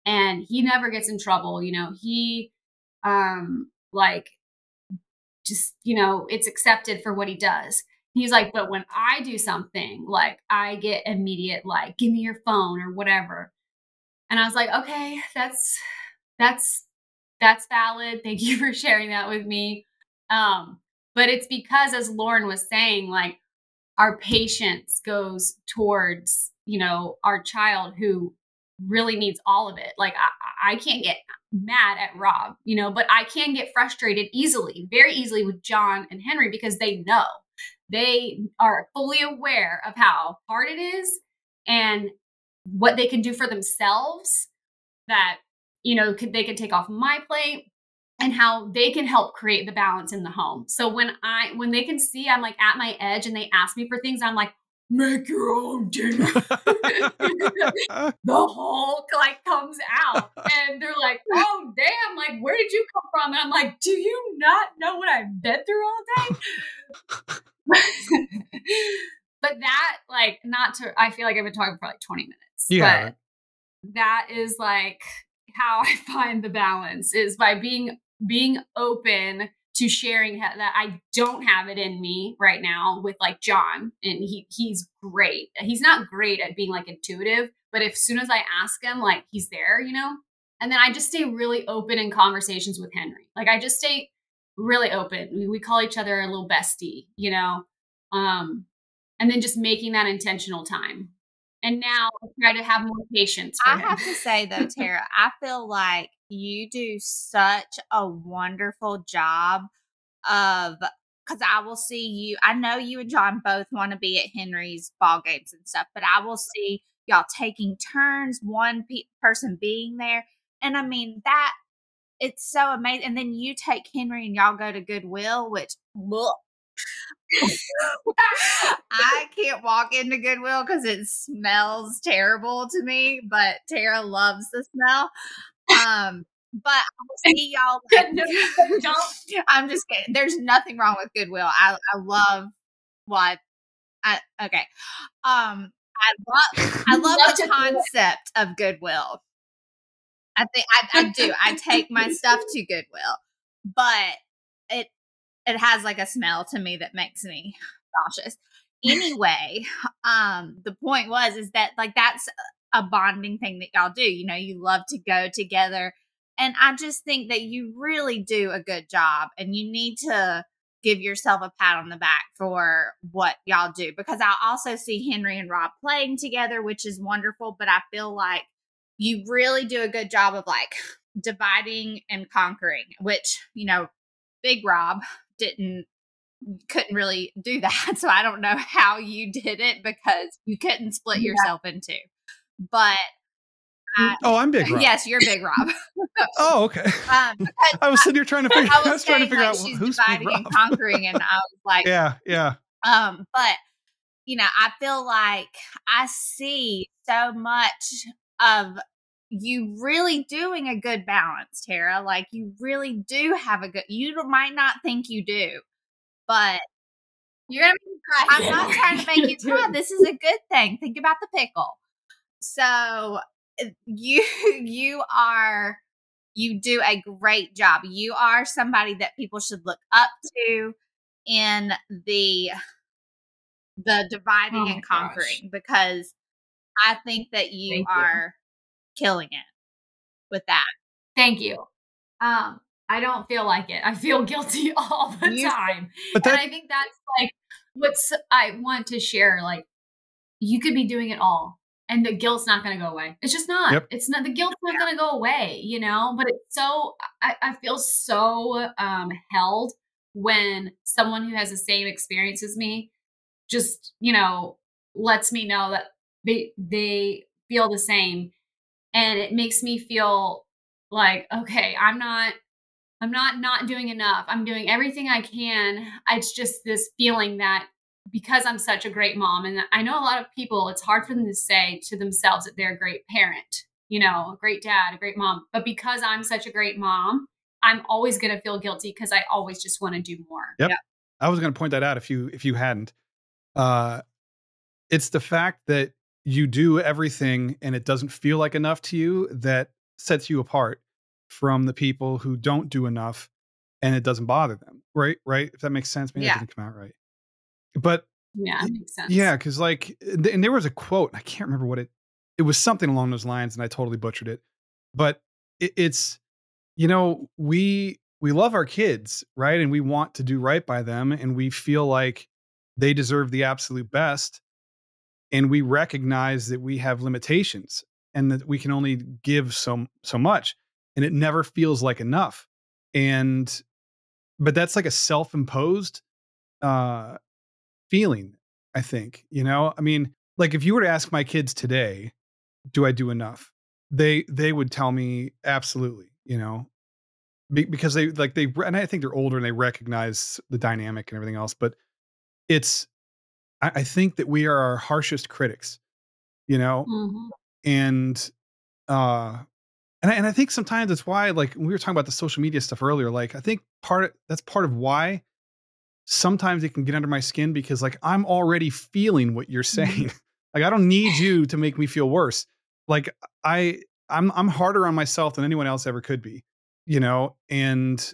and he never gets in trouble you know he um like just you know it's accepted for what he does. He's like but when i do something like i get immediate like give me your phone or whatever. And i was like okay that's that's that's valid. Thank you for sharing that with me. Um but it's because as lauren was saying like our patience goes towards you know our child who really needs all of it. Like I, I can't get mad at Rob, you know, but I can get frustrated easily, very easily with John and Henry because they know they are fully aware of how hard it is and what they can do for themselves that you know could, they can take off my plate and how they can help create the balance in the home so when i when they can see i'm like at my edge and they ask me for things i'm like make your own dinner. the Hulk like comes out and they're like, oh damn, like where did you come from? And I'm like, do you not know what I've been through all day? but that like not to I feel like I've been talking for like 20 minutes. Yeah. But that is like how I find the balance is by being being open to sharing that I don't have it in me right now with like John and he he's great. He's not great at being like intuitive, but if soon as I ask him like he's there, you know? And then I just stay really open in conversations with Henry. Like I just stay really open. We, we call each other a little bestie, you know? Um and then just making that intentional time. And now I try to have more patience. I him. have to say though, Tara, I feel like you do such a wonderful job of because I will see you. I know you and John both want to be at Henry's ball games and stuff, but I will see y'all taking turns, one pe- person being there, and I mean that it's so amazing. And then you take Henry and y'all go to Goodwill, which look, I can't walk into Goodwill because it smells terrible to me, but Tara loves the smell. Um, but I see y'all. Like, No, don't. I'm just kidding. There's nothing wrong with Goodwill. I I love what I okay. Um, I love I love Love the concept of Goodwill. I think I, I do. I take my stuff to Goodwill, but it has like a smell to me that makes me nauseous. Anyway, um, the point was is that like that's a bonding thing that y'all do. You know, you love to go together, and I just think that you really do a good job, and you need to give yourself a pat on the back for what y'all do because I also see Henry and Rob playing together, which is wonderful. But I feel like you really do a good job of like dividing and conquering, which, you know, Big Rob didn't couldn't really do that. So I don't know how you did it because you couldn't split yourself in two. But I, Oh, I'm big. Rob. yes, you're Big Rob. Oh, okay. Um, I was sitting here trying to figure. I I was, was, trying to figure like out she's who's big dividing and conquering, and I was like, yeah, yeah. um, but you know, I feel like I see so much of you really doing a good balance, Tara. Like you really do have a good. You might not think you do, but You're gonna cry. I'm not trying to make you cry. This is a good thing. Think about the pickle. So uh, you you are you do a great job. You are somebody that people should look up to in the the dividing Oh and gosh. conquering because I think that you Thank you. are killing it with that. Thank you. Um, I don't feel like it. I feel guilty all the You- time. But and I think that's like what's I want to share. Like, you could be doing it all, and the guilt's not going to go away. It's just not. Yep. It's not. The guilt's not going to go away. You know. But it's so. I, I feel so um, held when someone who has the same experience as me just you know lets me know that they they feel the same, and it makes me feel like okay, I'm not I'm not not doing enough. I'm doing everything I can. It's just this feeling that because I'm such a great mom, and I know a lot of people, it's hard for them to say to themselves that they're a great parent, you know, a great dad, a great mom. But because I'm such a great mom, I'm always going to feel guilty because I always just want to do more. Yep. I was going to point that out if you if you hadn't. Uh, it's the fact that you do everything and it doesn't feel like enough to you that sets you apart from the people who don't do enough and it doesn't bother them. Right? Right? If that makes sense. Maybe Yeah. that didn't come out right. But Yeah, makes sense. yeah, because like, and there was a quote. I can't remember what it. It was something along those lines, and I totally butchered it. But it, it's, you know, we we love our kids, right, and we want to do right by them, and we feel like they deserve the absolute best, and we recognize that we have limitations and that we can only give so so much, and it never feels like enough, and but that's like a self imposed uh feeling i think you know? I mean like if you were to ask my kids today do i do enough? they they would tell me absolutely you know? Be- because they like they and i think they're older and they recognize the dynamic and everything else but it's i, I think that we are our harshest critics you know? Mhm. and uh and I, and I think sometimes it's why like we were talking about the social media stuff earlier like i think part of that's part of why sometimes it can get under my skin because like i'm already feeling what you're saying. Like i don't need you to make me feel worse. Like i i'm i'm harder on myself than anyone else ever could be you know? And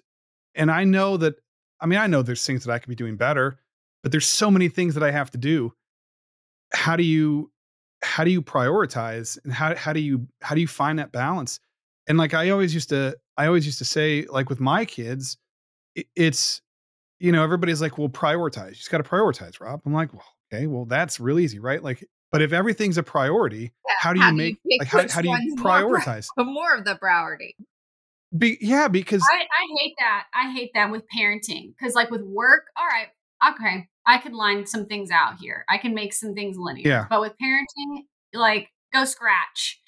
and i know that i mean i know there's things that i could be doing better but there's so many things that i have to do how do you how do you prioritize and how how do you how do you find that balance and like i always used to i always used to say like with my kids it, it's you know everybody's like well prioritize you just got to prioritize rob i'm like well okay well that's real easy right like but if everything's a priority how do you make pick like how, how do you one's more prioritize More of the priority. Be, yeah because I, I hate that. I hate that with parenting because, like, with work, all right, okay, I can line some things out here. I can make some things linear. Yeah. But with parenting, like, go scratch.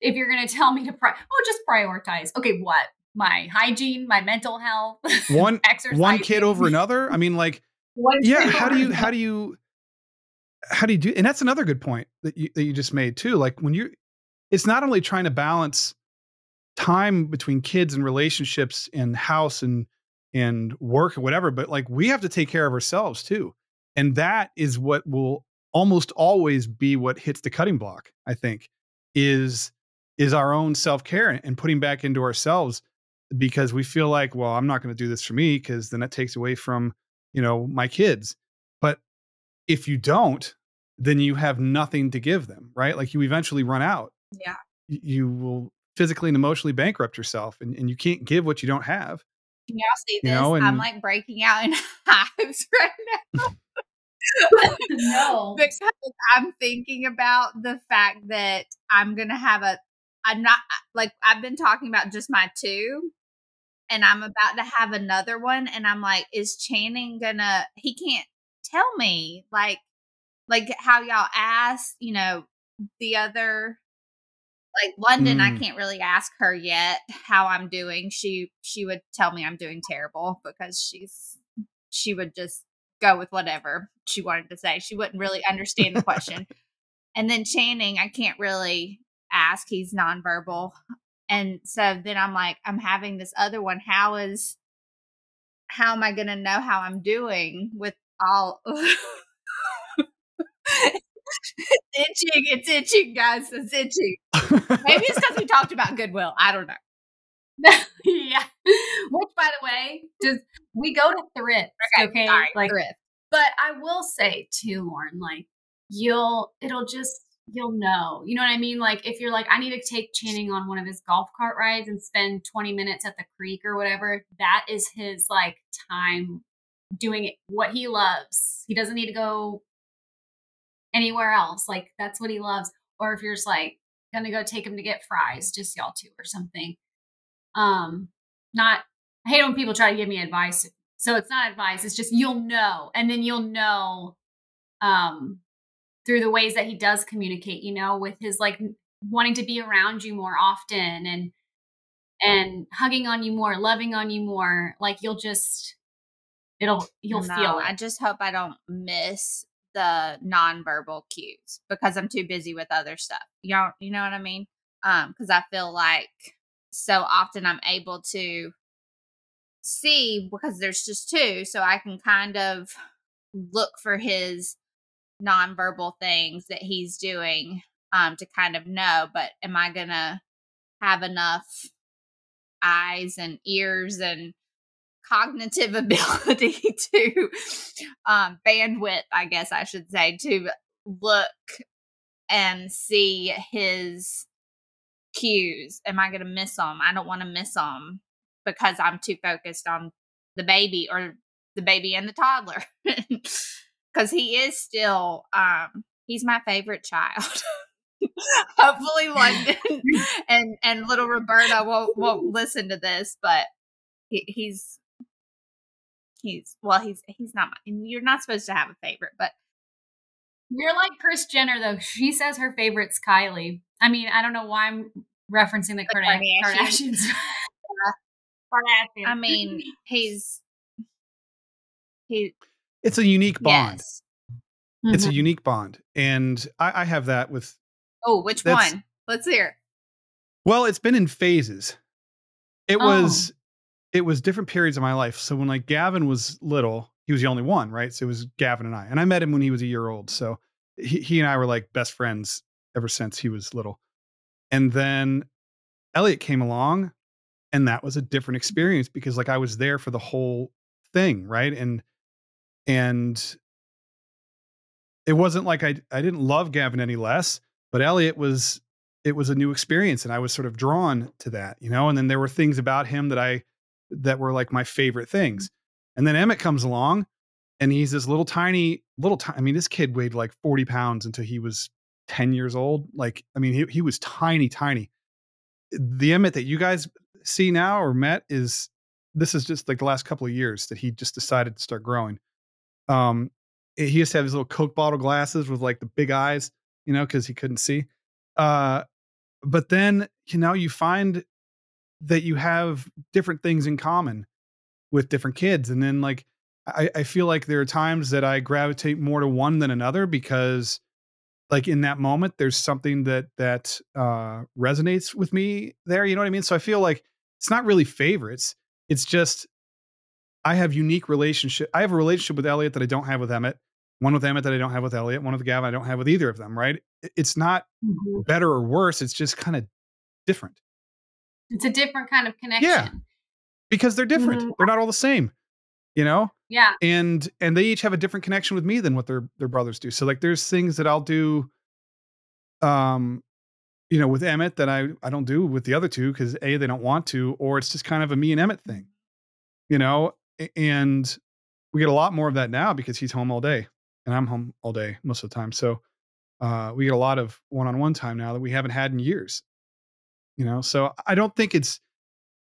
If you're going to tell me to, pri- oh, just prioritize. Okay, what? My hygiene, my mental health, one exercise. one kid over another i mean like yeah how do you how do you how do you do and that's another good point that you that you just made too like when you it's not only trying to balance time between kids and relationships and house and and work or whatever but like we have to take care of ourselves too and that is what will almost always be what hits the cutting block i think is is our own self-care and putting back into ourselves because we feel like well i'm not going to do this for me because then that takes away from you know my kids. But if you don't then you have nothing to give them right? Like you eventually run out. Yeah. You will physically and emotionally bankrupt yourself and, and you can't give what you don't have Can y'all see You this? know, I'm like breaking out in hives right now. no. because I'm thinking about the fact that I'm gonna have a. I'm not like I've been talking about just my two, and I'm about to have another one, and I'm like, is Channing gonna? He can't tell me like, like how y'all asked, you know, the other. Like London, I Mm. can't really ask her yet how I'm doing. She she would tell me I'm doing terrible because she's she would just go with whatever she wanted to say. She wouldn't really understand the question. and then Channing, I can't really ask. He's nonverbal. And so then I'm like, I'm having this other one. How is how am I gonna know how I'm doing with all it's itching, it's itching, guys. It's itching. Maybe it's because we talked about goodwill. I don't know. yeah. Which, by the way, does we go to thrift? Okay, Sorry, like, thrift. but I will say too, Lauren, like you'll, it'll just, you'll know. You know what I mean? Like if you're like, I need to take Channing on one of his golf cart rides and spend 20 minutes at the creek or whatever. That is his like time doing it, what he loves. He doesn't need to go anywhere else. Like that's what he loves. Or if you're just like gonna go take him to get fries, just y'all two or something. Um, not I hate when people try to give me advice. So it's not advice, it's just you'll know. And then you'll know um through the ways that he does communicate, you know, with his like wanting to be around you more often and and hugging on you more, loving on you more. Like you'll just it'll you'll No, feel I just hope I don't miss the nonverbal cues because I'm too busy with other stuff. You know, you know what I mean? Um, because I feel like so often I'm able to see because there's just two, so I can kind of look for his nonverbal things that he's doing um to kind of know, but am I gonna have enough eyes and ears and cognitive ability to um bandwidth i guess i should say to look and see his cues. Am i going to miss them i don't want to miss them because i'm too focused on the baby or the baby and the toddler. Because he is still um he's my favorite child. Hopefully london and and little roberta won't won't listen to this but he, he's he's well he's he's not my, you're not supposed to have a favorite but You're like Chris Jenner though. She says her favorite's Kylie. I mean, I don't know why I'm referencing the, The Karda- Kardashians. Kardashians. Kardashians. i mean he's he it's a unique bond yes it's a Mhm. unique bond and I, I have that with oh which one let's hear Well, it's been in phases. It Oh. was it was different periods of my life. So when like Gavin was little, he was the only one, right? So it was Gavin and I. And I met him when he was a year old. So he, he and I were like best friends ever since he was little. And then Elliot came along and that was a different experience because like I was there for the whole thing, right? And and it wasn't like I I didn't love Gavin any less, but Elliot was it was a new experience and I was sort of drawn to that, you know, and then there were things about him that I that were like my favorite things. And then Emmett comes along and he's this little tiny little ti- I mean this kid weighed like 40 pounds until he was 10 years old. Like I mean he he was tiny tiny. The Emmett that you guys see now or met is this is just like the last couple of years that he just decided to start growing. Um he used to have his little Coke bottle glasses with like the big eyes, you know, because he couldn't see. Uh, but then, you know, you find that you have different things in common with different kids. And then, like, I, I feel like there are times that I gravitate more to one than another because like in that moment there's something that that uh resonates with me there you know what i mean so i feel like it's not really favorites it's just i have unique relationship i have a relationship with elliot that i don't have with emmett one with emmett that i don't have with elliot one with gavin i don't have with either of them right it's not mm-hmm. better or worse it's just kind of different it's a different kind of connection. yeah because they're different. Mm-hmm. they're not all the same you know? Yeah. And and they each have a different connection with me than what their their brothers do. So like there's things that i'll do um you know with emmett that i i don't do with the other two because a they don't want to or it's just kind of a me and emmett thing you know? And we get a lot more of that now because he's home all day and i'm home all day most of the time. So uh we get a lot of one-on-one time now that we haven't had in years you know so i don't think it's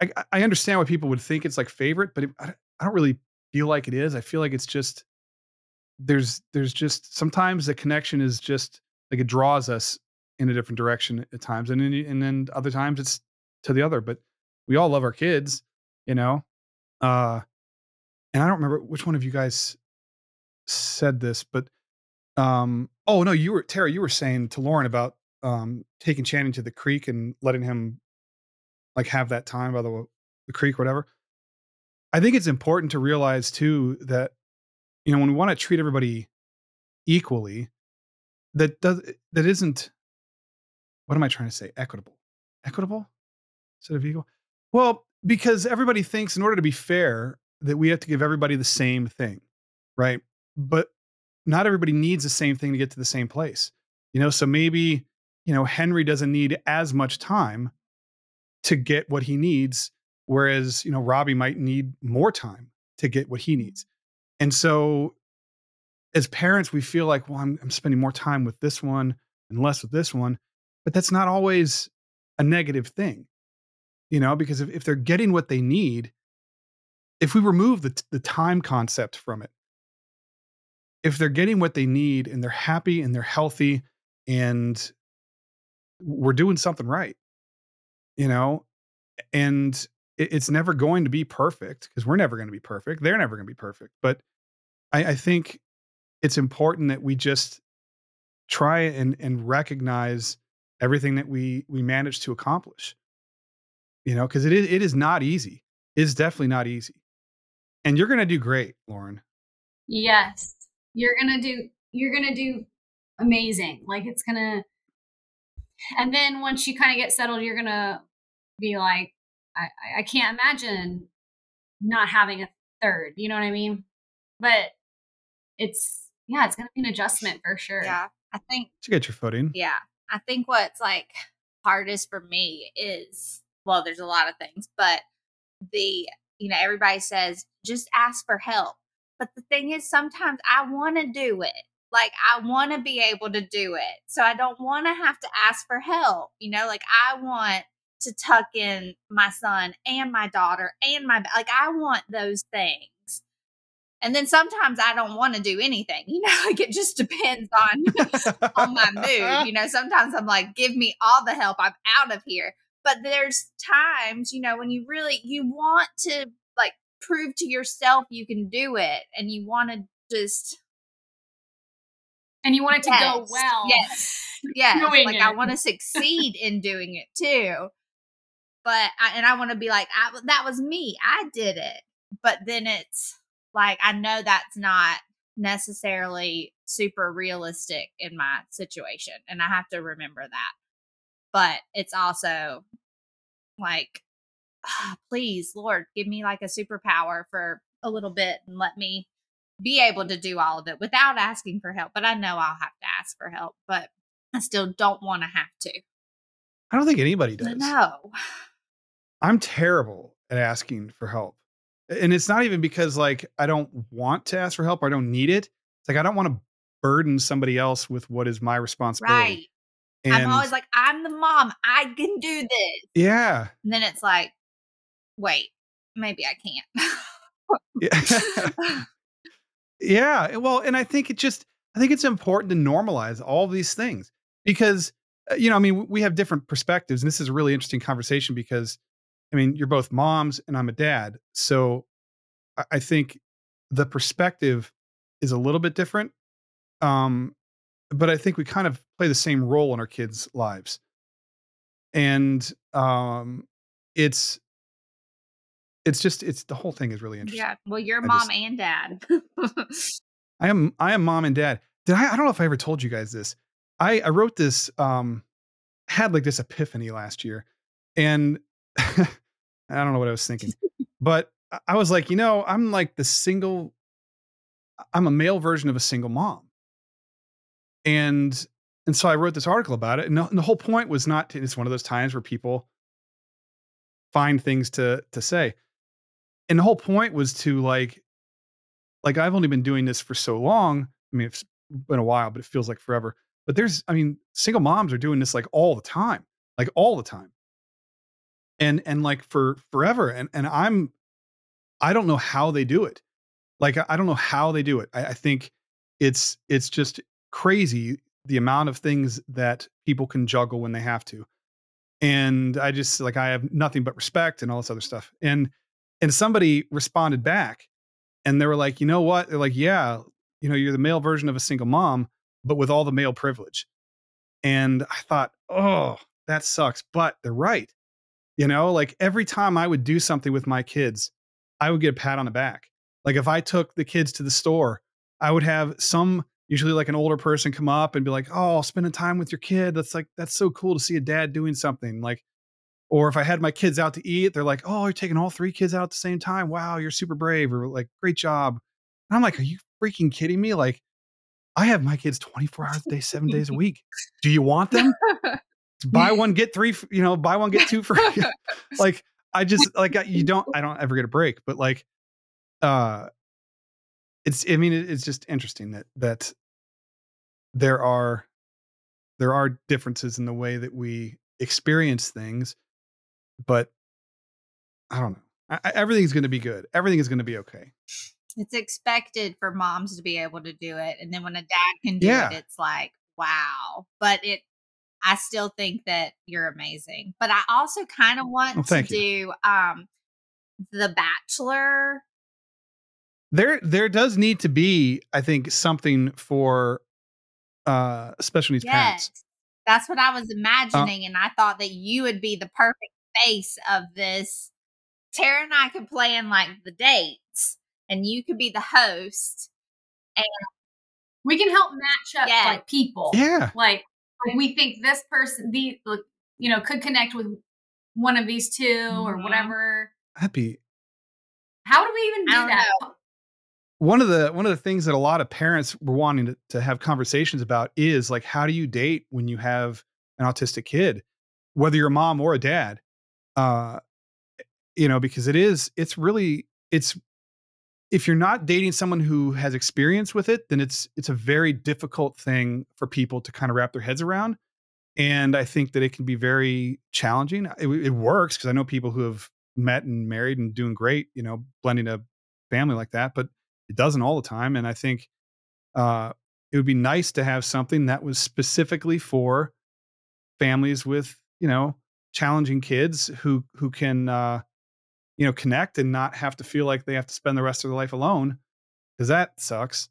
I, I understand why people would think it's like favorite, but it, I, I don't really feel like it is. I feel like it's just there's there's just sometimes the connection is just like it draws us in a different direction at times, and then and then other times it's to the other. But we all love our kids, you know. Uh, and I don't remember which one of you guys said this, but um, oh no, you were Tara. You were saying to Lauren about um taking Channing to the creek and letting him like have that time by the the creek, whatever. I think it's important to realize too that you know when we want to treat everybody equally, that does that isn't what am I trying to say? Equitable, equitable instead of equal. Well, because everybody thinks in order to be fair that we have to give everybody the same thing, right? But not everybody needs the same thing to get to the same place. You know, so maybe you know Henry doesn't need as much time to get what he needs whereas you know robbie might need more time to get what he needs. And so as parents we feel like well i'm, I'm spending more time with this one and less with this one but that's not always a negative thing you know because if, if they're getting what they need if we remove the, the time concept from it if they're getting what they need and they're happy and they're healthy and we're doing something right you know and it's never going to be perfect because we're never going to be perfect. They're never going to be perfect. But I, I, think it's important that we just try and and recognize everything that we we manage to accomplish. You know, because it is it is not easy. It's definitely not easy. And you're gonna do great, Lauren. Yes. You're gonna do you're gonna do amazing. Like it's gonna and then once you kind of get settled, you're gonna be like, I, I can't imagine not having a third. You know what I mean? But it's yeah, it's gonna be an adjustment for sure. Yeah, I think to get your footing. Yeah, I think what's like hardest for me is well, there's a lot of things, but the you know everybody says just ask for help, but the thing is sometimes I want to do it. Like I want to be able to do it, so I don't want to have to ask for help. You know, like I want to tuck in my son and my daughter and my like I want those things. And then sometimes I don't want to do anything. You know, like it just depends on on my mood. You know, sometimes I'm like give me all the help. I'm out of here. But there's times, you know, when you really you want to like prove to yourself you can do it and you want to just and you want it to yes, go well. Yes. Yes. like it. I want to succeed in doing it too but I, and I want to be like, ah, I, that was me. I did it. But then it's like, I know that's not necessarily super realistic in my situation. And I have to remember that. But it's also like, oh, please, Lord, give me like a superpower for a little bit and let me be able to do all of it without asking for help. But I know I'll have to ask for help, but I still don't want to have to. I don't think anybody does. No. I'm terrible at asking for help. And it's not even because like I don't want to ask for help or I don't need it. It's like I don't want to burden somebody else with what is my responsibility. Right. And I'm always like, I'm the mom. I can do this. Yeah. And then it's like, wait, maybe I can't. yeah. yeah. Well, and I think it just, I think it's important to normalize all these things because, uh, you know, I mean, we have different perspectives. And this is a really interesting conversation because I mean, you're both moms and I'm a dad. So I think the perspective is a little bit different. Um, but I think we kind of play the same role in our kids' lives. And um, it's it's just it's the whole thing is really interesting. Yeah. Well, you're I mom just- and dad. I am I am mom and dad. Did I I don't know if I ever told you guys this. I I wrote this um had like this epiphany last year and I don't know what I was thinking. but I- was like, you know, I'm like the single I'm a male version of a single mom. And and so I wrote this article about it and the, and the whole point was not to, it's one of those times where people find things to to say. And the whole point was to like like I've only been doing this for so long. I mean, it's been a while, but it feels like forever. But there's, I mean, single moms are doing this like all the time, like all the time, and and like for forever. And and I'm, I don't know how they do it. Like I don't know how they do it. I, I think it's it's just crazy the amount of things that people can juggle when they have to. And I just like I have nothing but respect and all this other stuff. And and somebody responded back and they were like, you know what? They're like, yeah, you know, you're the male version of a single mom, but with all the male privilege. And I thought, oh, that sucks. But they're right. You know, like every time I would do something with my kids, I would get a pat on the back. Like if I took the kids to the store, I would have some, usually like an older person come up and be like, oh, spending time with your kid. That's like, that's so cool to see a dad doing something. Like, or if I had my kids out to eat, they're like, "Oh, you're taking all three kids out at the same time. Wow, you're super brave." Or like, "Great job." And I'm like, "Are you freaking kidding me?" Like, I have my kids 24 hours a day, seven days a week. Do you want them? buy one get three. You know, buy one get two free. like, I just like I- you don't. I don't ever get a break. But like, uh, it's. I mean, it- it's just interesting that that there are there are differences in the way that we experience things but I don't know. I, everything's going to be good. Everything is going to be okay. it's expected for moms to be able to do it. And then when a dad can do Yeah. it, it's like, wow. But it, I still think that you're amazing. But I also kind of want Well, to thank do um The Bachelor. There, there does need to be, I think, something for uh special needs Yes. parents. That's what I Uh was imagining. and I thought that you would be the perfect face of this. Tara and I could plan like the dates, and you could be the host. And we can help match up Yeah. like people. Yeah, Like, like we think this person, the like, you know, could connect with one of these 2 or Mhm. whatever. that'd be How do we even I do don't that? one of the one of the things that a lot of parents were wanting to, to have conversations about is like how do you date when you have an autistic kid, whether you're a mom or a dad. Uh, you know, because it is, it's really, it's if you're not dating someone who has experience with it, then it's it's a very difficult thing for people to kind of wrap their heads around. And I think that it can be very challenging. It, it works because I know people who have met and married and doing great, you know, blending a family like that, but it doesn't all the time. And I think uh, it would be nice to have something that was specifically for families with, you know, challenging kids who who can uh, you know connect and not have to feel like they have to spend the rest of their life alone because that sucks.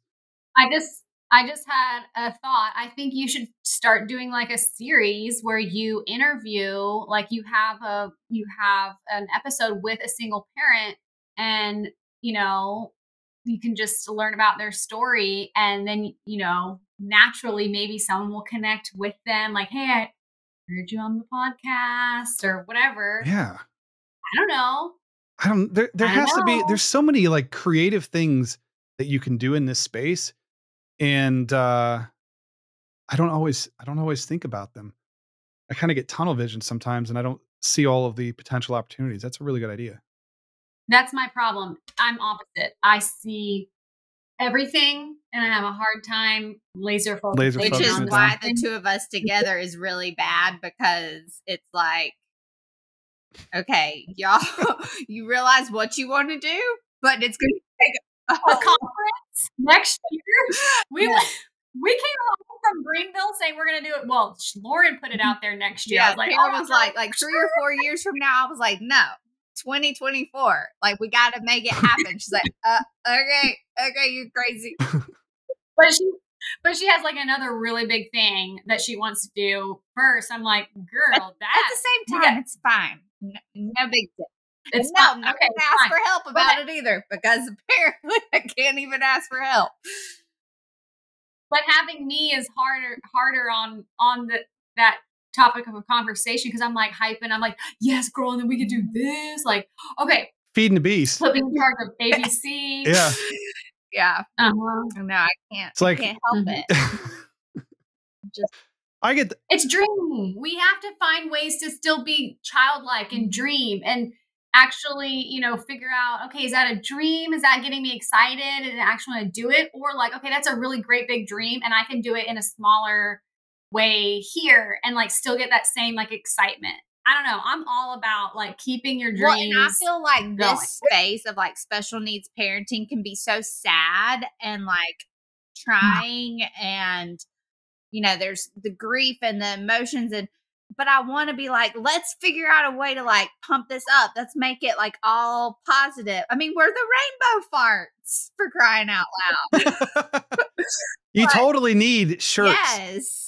I just I just had a thought. I think you should start doing like a series where you interview like you have a you have an episode with a single parent and you know you can just learn about their story and then you know naturally maybe someone will connect with them like hey I heard you on the podcast or whatever. Yeah. I don't know. I don't there there I has to be there's so many like creative things that you can do in this space and uh I don't always I don't always think about them. I kind of get tunnel vision sometimes and I don't see all of the potential opportunities. That's a really good idea. That's my problem. I'm opposite. I see everything and I have a hard time laser focusing. Laser which is why the two of us together is really bad because it's like okay y'all you realize what you want to do but it's gonna take a a conference next year. We Yeah. we came home from Greenville saying we're gonna do it. Well, Lauren put it out there next year. I was like, Tara oh, was like like three or four years from now i was like no 2024. Like we got to make it happen. She's like, uh, okay, okay, you crazy. But she but she has like another really big thing that she wants to do first. I'm like, girl, At the same time, got- it's fine. No, no big deal. it's no, not I'm not okay. gonna ask fine. for help about it either because apparently I can't even ask for help. but having me is harder harder on on the that topic of a conversation because I'm like hyping. I'm like, yes, girl, and then we could do this. Like, okay, Feeding the beast. put me in charge of ABC. Yeah. Yeah, Uh-huh. no, I can't. It's like- I can't help it. Just I get It's dreaming. We have to find ways to still be childlike and dream and actually, you know, figure out, okay, is that a dream? Is that getting me excited and actually want to do it? Or like, okay, that's a really great big dream and I can do it in a smaller way here and like still get that same like excitement. I don't know. I'm all about like keeping your dreams. well, and I feel like going. this space of like special needs parenting can be so sad and like mm-hmm. trying and you know there's the grief and the emotions and but I want to be like let's figure out a way to like pump this up let's make it like all positive I mean we're the rainbow farts for crying out loud you totally need shirts. yes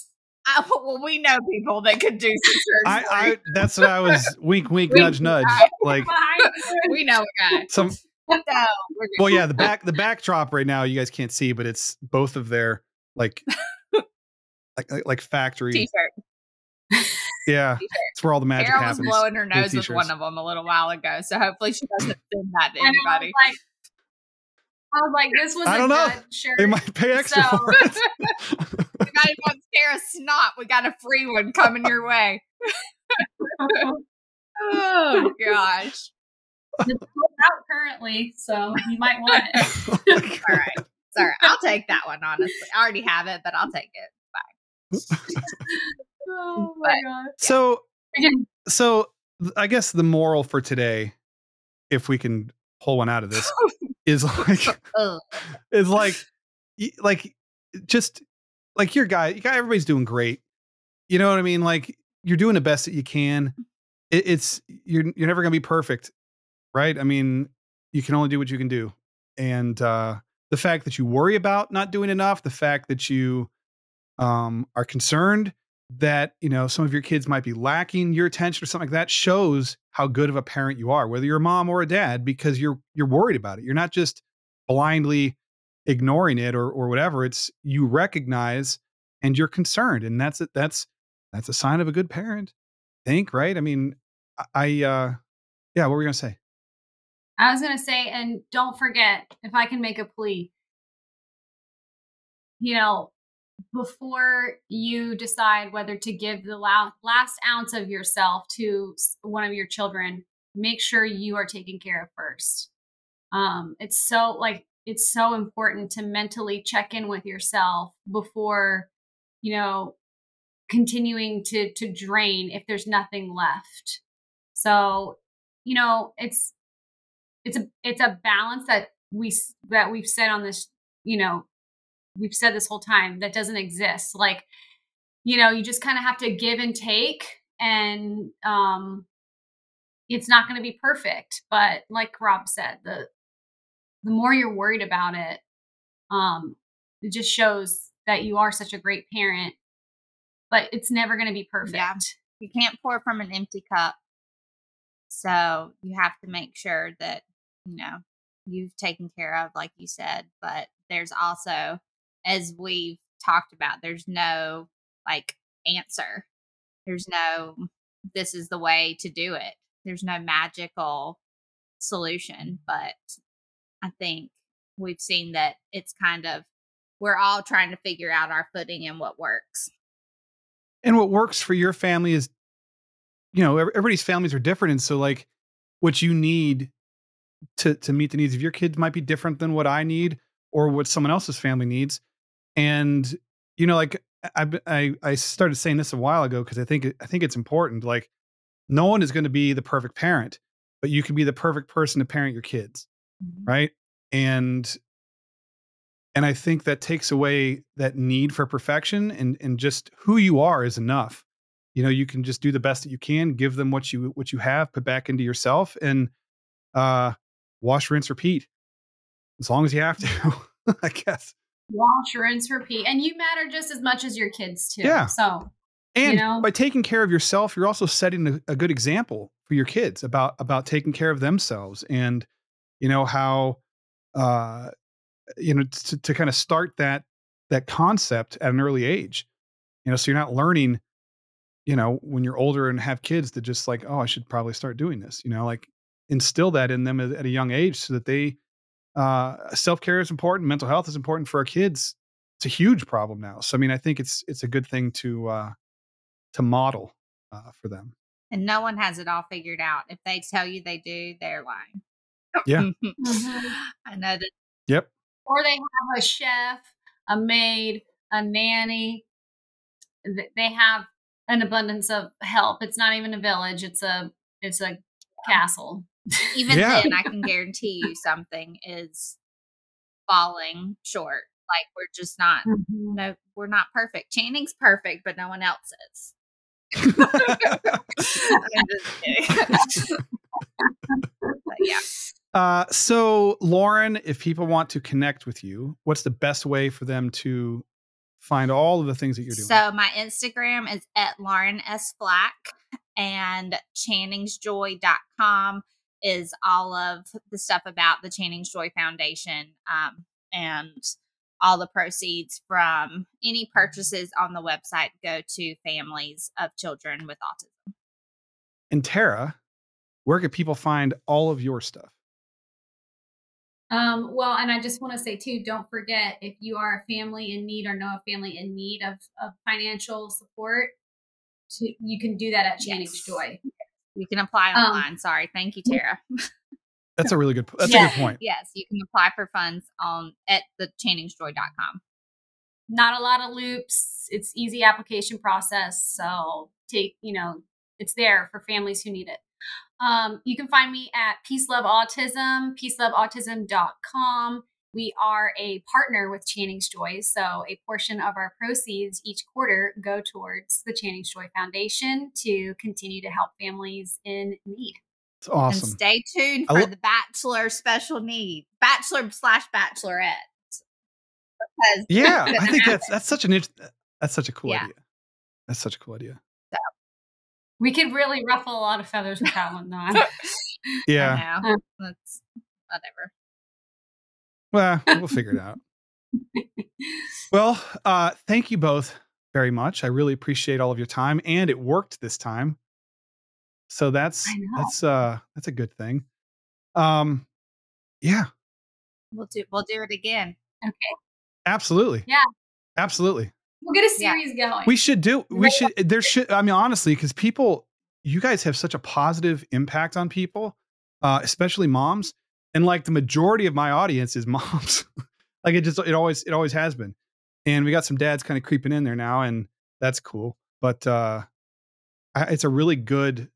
I, uh, well we know people that could do some shirts I, I that's what I was wink wink Wink, nudge nudge. Like we know a guy some so well yeah, the back the backdrop right now you guys can't see, but it's both of their like like like, like factory. t-shirt Yeah. It's where all the magic Carol was happens. blowing her nose with t-shirts. one of them a little while ago, so hopefully she doesn't send that to And I was anybody. like, I was like, this was I don't know. good shirt. They might pay extra So- for it. If anybody wants Tara's snot, we got a free one coming your way. Oh gosh! it's sold out currently, so you might want it. All right, sorry, I'll take that one. Honestly, I already have it, but I'll take it. Bye. oh But- my god. so Again, so I guess the moral for today, if we can pull one out of this, is like is like like just like your guy, you guy everybody's doing great. You know what I mean? Like you're doing the best that you can. It, it's you're you're never gonna be perfect, right? I mean, you can only do what you can do. And uh the fact that you worry about not doing enough, the fact that you um are concerned that you know some of your kids might be lacking your attention or something like that shows how good of a parent you are whether you're a mom or a dad because you're you're worried about it you're not just blindly ignoring it or or whatever it's you recognize and you're concerned and that's it that's that's a sign of a good parent I think right i mean i uh yeah what were you gonna say I was gonna say, and don't forget, if I can make a plea, you know, before you decide whether to give the la- last ounce of yourself to one of your children, make sure you are taken care of first. Um, it's so like it's so important to mentally check in with yourself before, you know, continuing to to drain if there's nothing left. So, you know, it's it's a it's a balance that we that we've said on this you know we've said this whole time that doesn't exist like you know you just kind of have to give and take and um it's not going to be perfect but like rob said the the more you're worried about it um it just shows that you are such a great parent but it's never going to be perfect Yeah. You can't pour from an empty cup, so you have to make sure that you know you've taken care of, like you said. But there's also, as we've talked about, there's no like answer. There's no this is the way to do it. There's no magical solution, but I think we've seen that it's kind of we're all trying to figure out our footing and what works. and what works for your family is you know everybody's families are different and so like what you need to to meet the needs of your kids might be different than what i need or what someone else's family needs and you know like i i, I started saying this a while ago because i think i think it's important like no one is going to be the perfect parent but you can be the perfect person to parent your kids right and and i think that takes away that need for perfection and and just who you are is enough you know you can just do the best that you can give them what you what you have put back into yourself and uh wash rinse repeat as long as you have to i guess Wash, rinse, repeat, and you matter just as much as your kids too. Yeah. So and know? by taking care of yourself you're also setting a, a good example for your kids about about taking care of themselves and you know how uh you know to, to kind of start that that concept at an early age you know so you're not learning you know when you're older and have kids to just like oh i should probably start doing this you know like instill that in them at, a young age so that they uh self-care is important mental health is important for our kids it's a huge problem now so i mean i think it's it's a good thing to uh to model uh, for them And no one has it all figured out. If they tell you they do, they're lying. Yeah. I know that. yep or they have a chef, a maid, a nanny. They have an abundance of help. It's not even a village. It's a it's a castle. Even Yeah. then, I can guarantee you something is falling short. Like we're just not. Mm-hmm. No, we're not perfect. Channing's perfect, but no one else is. I'm just kidding. But yeah. Uh, so, Lauren, if people want to connect with you, what's the best way for them to find all of the things that you're doing? So my Instagram is at Lauren S. Flack and channingsjoy.com is all of the stuff about the Channing's Joy Foundation. Um, and all the proceeds from any purchases on the website go to families of children with autism. and Tara, where can people find all of your stuff? Um, well, and I just want to say too, don't forget if you are a family in need or know a family in need of, of financial support, to, you can do that at Channing's Yes. Joy. You can apply Um, online. Sorry. Thank you, Tara. That's a really good. That's a good point. yes, you can apply for funds on at the channingsjoy.com. Not a lot of loops. It's easy application process. So take, you know, it's there for families who need it. Um, you can find me at Peace Love Autism, peaceloveautism.com. We are a partner with Channing's Joy, so a portion of our proceeds each quarter go towards the Channing's Joy Foundation to continue to help families in need. It's awesome. And stay tuned for lo- the Bachelor special needs, Bachelor slash Bachelorette. Because yeah, I think happen. that's that's such an that's such a cool Yeah. idea. That's such a cool idea. We could really ruffle a lot of feathers with that one, though. I Yeah. know. That's whatever. Well, we'll figure it out. Well, uh, thank you both very much. I really appreciate all of your time, and it worked this time. So that's that's uh that's a good thing. Um, yeah, We'll do we'll do it again. Okay. Absolutely. Yeah. absolutely. We'll get a Yeah. series going. We should do. We should. There should. I mean, honestly, because people, you guys have such a positive impact on people, uh, especially moms, and like the majority of my audience is moms. like it just, it always, it always has been. And we got some dads kind of creeping in there now, and that's cool. But uh, it's a really good,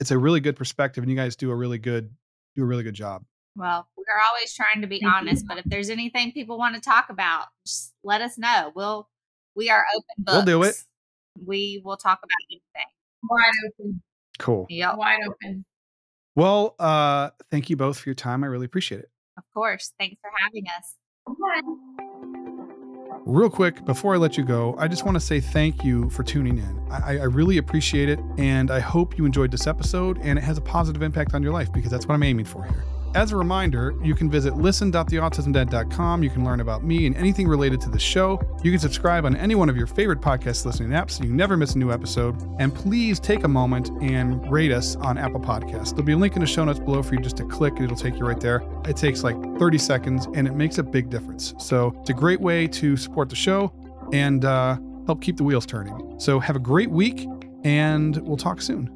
it's a really good perspective, and you guys do a really good, do a really good job. Well, we're always trying to be Thank you. honest, but if there's anything people want to talk about, just let us know. We'll we are open books. We'll do it. We will talk about anything. wide open. Cool. Yep, Wide open. Well, uh, thank you both for your time. I really appreciate it. of course. Thanks for having us. Real quick, before I let you go, I just want to say thank you for tuning in. I, I really appreciate it, and I hope you enjoyed this episode and it has a positive impact on your life because that's what I'm aiming for here. As a reminder, you can visit listen.theautismdad.com. You can learn about me and anything related to the show. You can subscribe on any one of your favorite podcast listening apps so you never miss a new episode. And please take a moment and rate us on Apple Podcasts. There'll be a link in the show notes below for you just to click, and it'll take you right there. It takes like 30 seconds, and it makes a big difference. So it's a great way to support the show and uh, help keep the wheels turning. So have a great week, and we'll talk soon.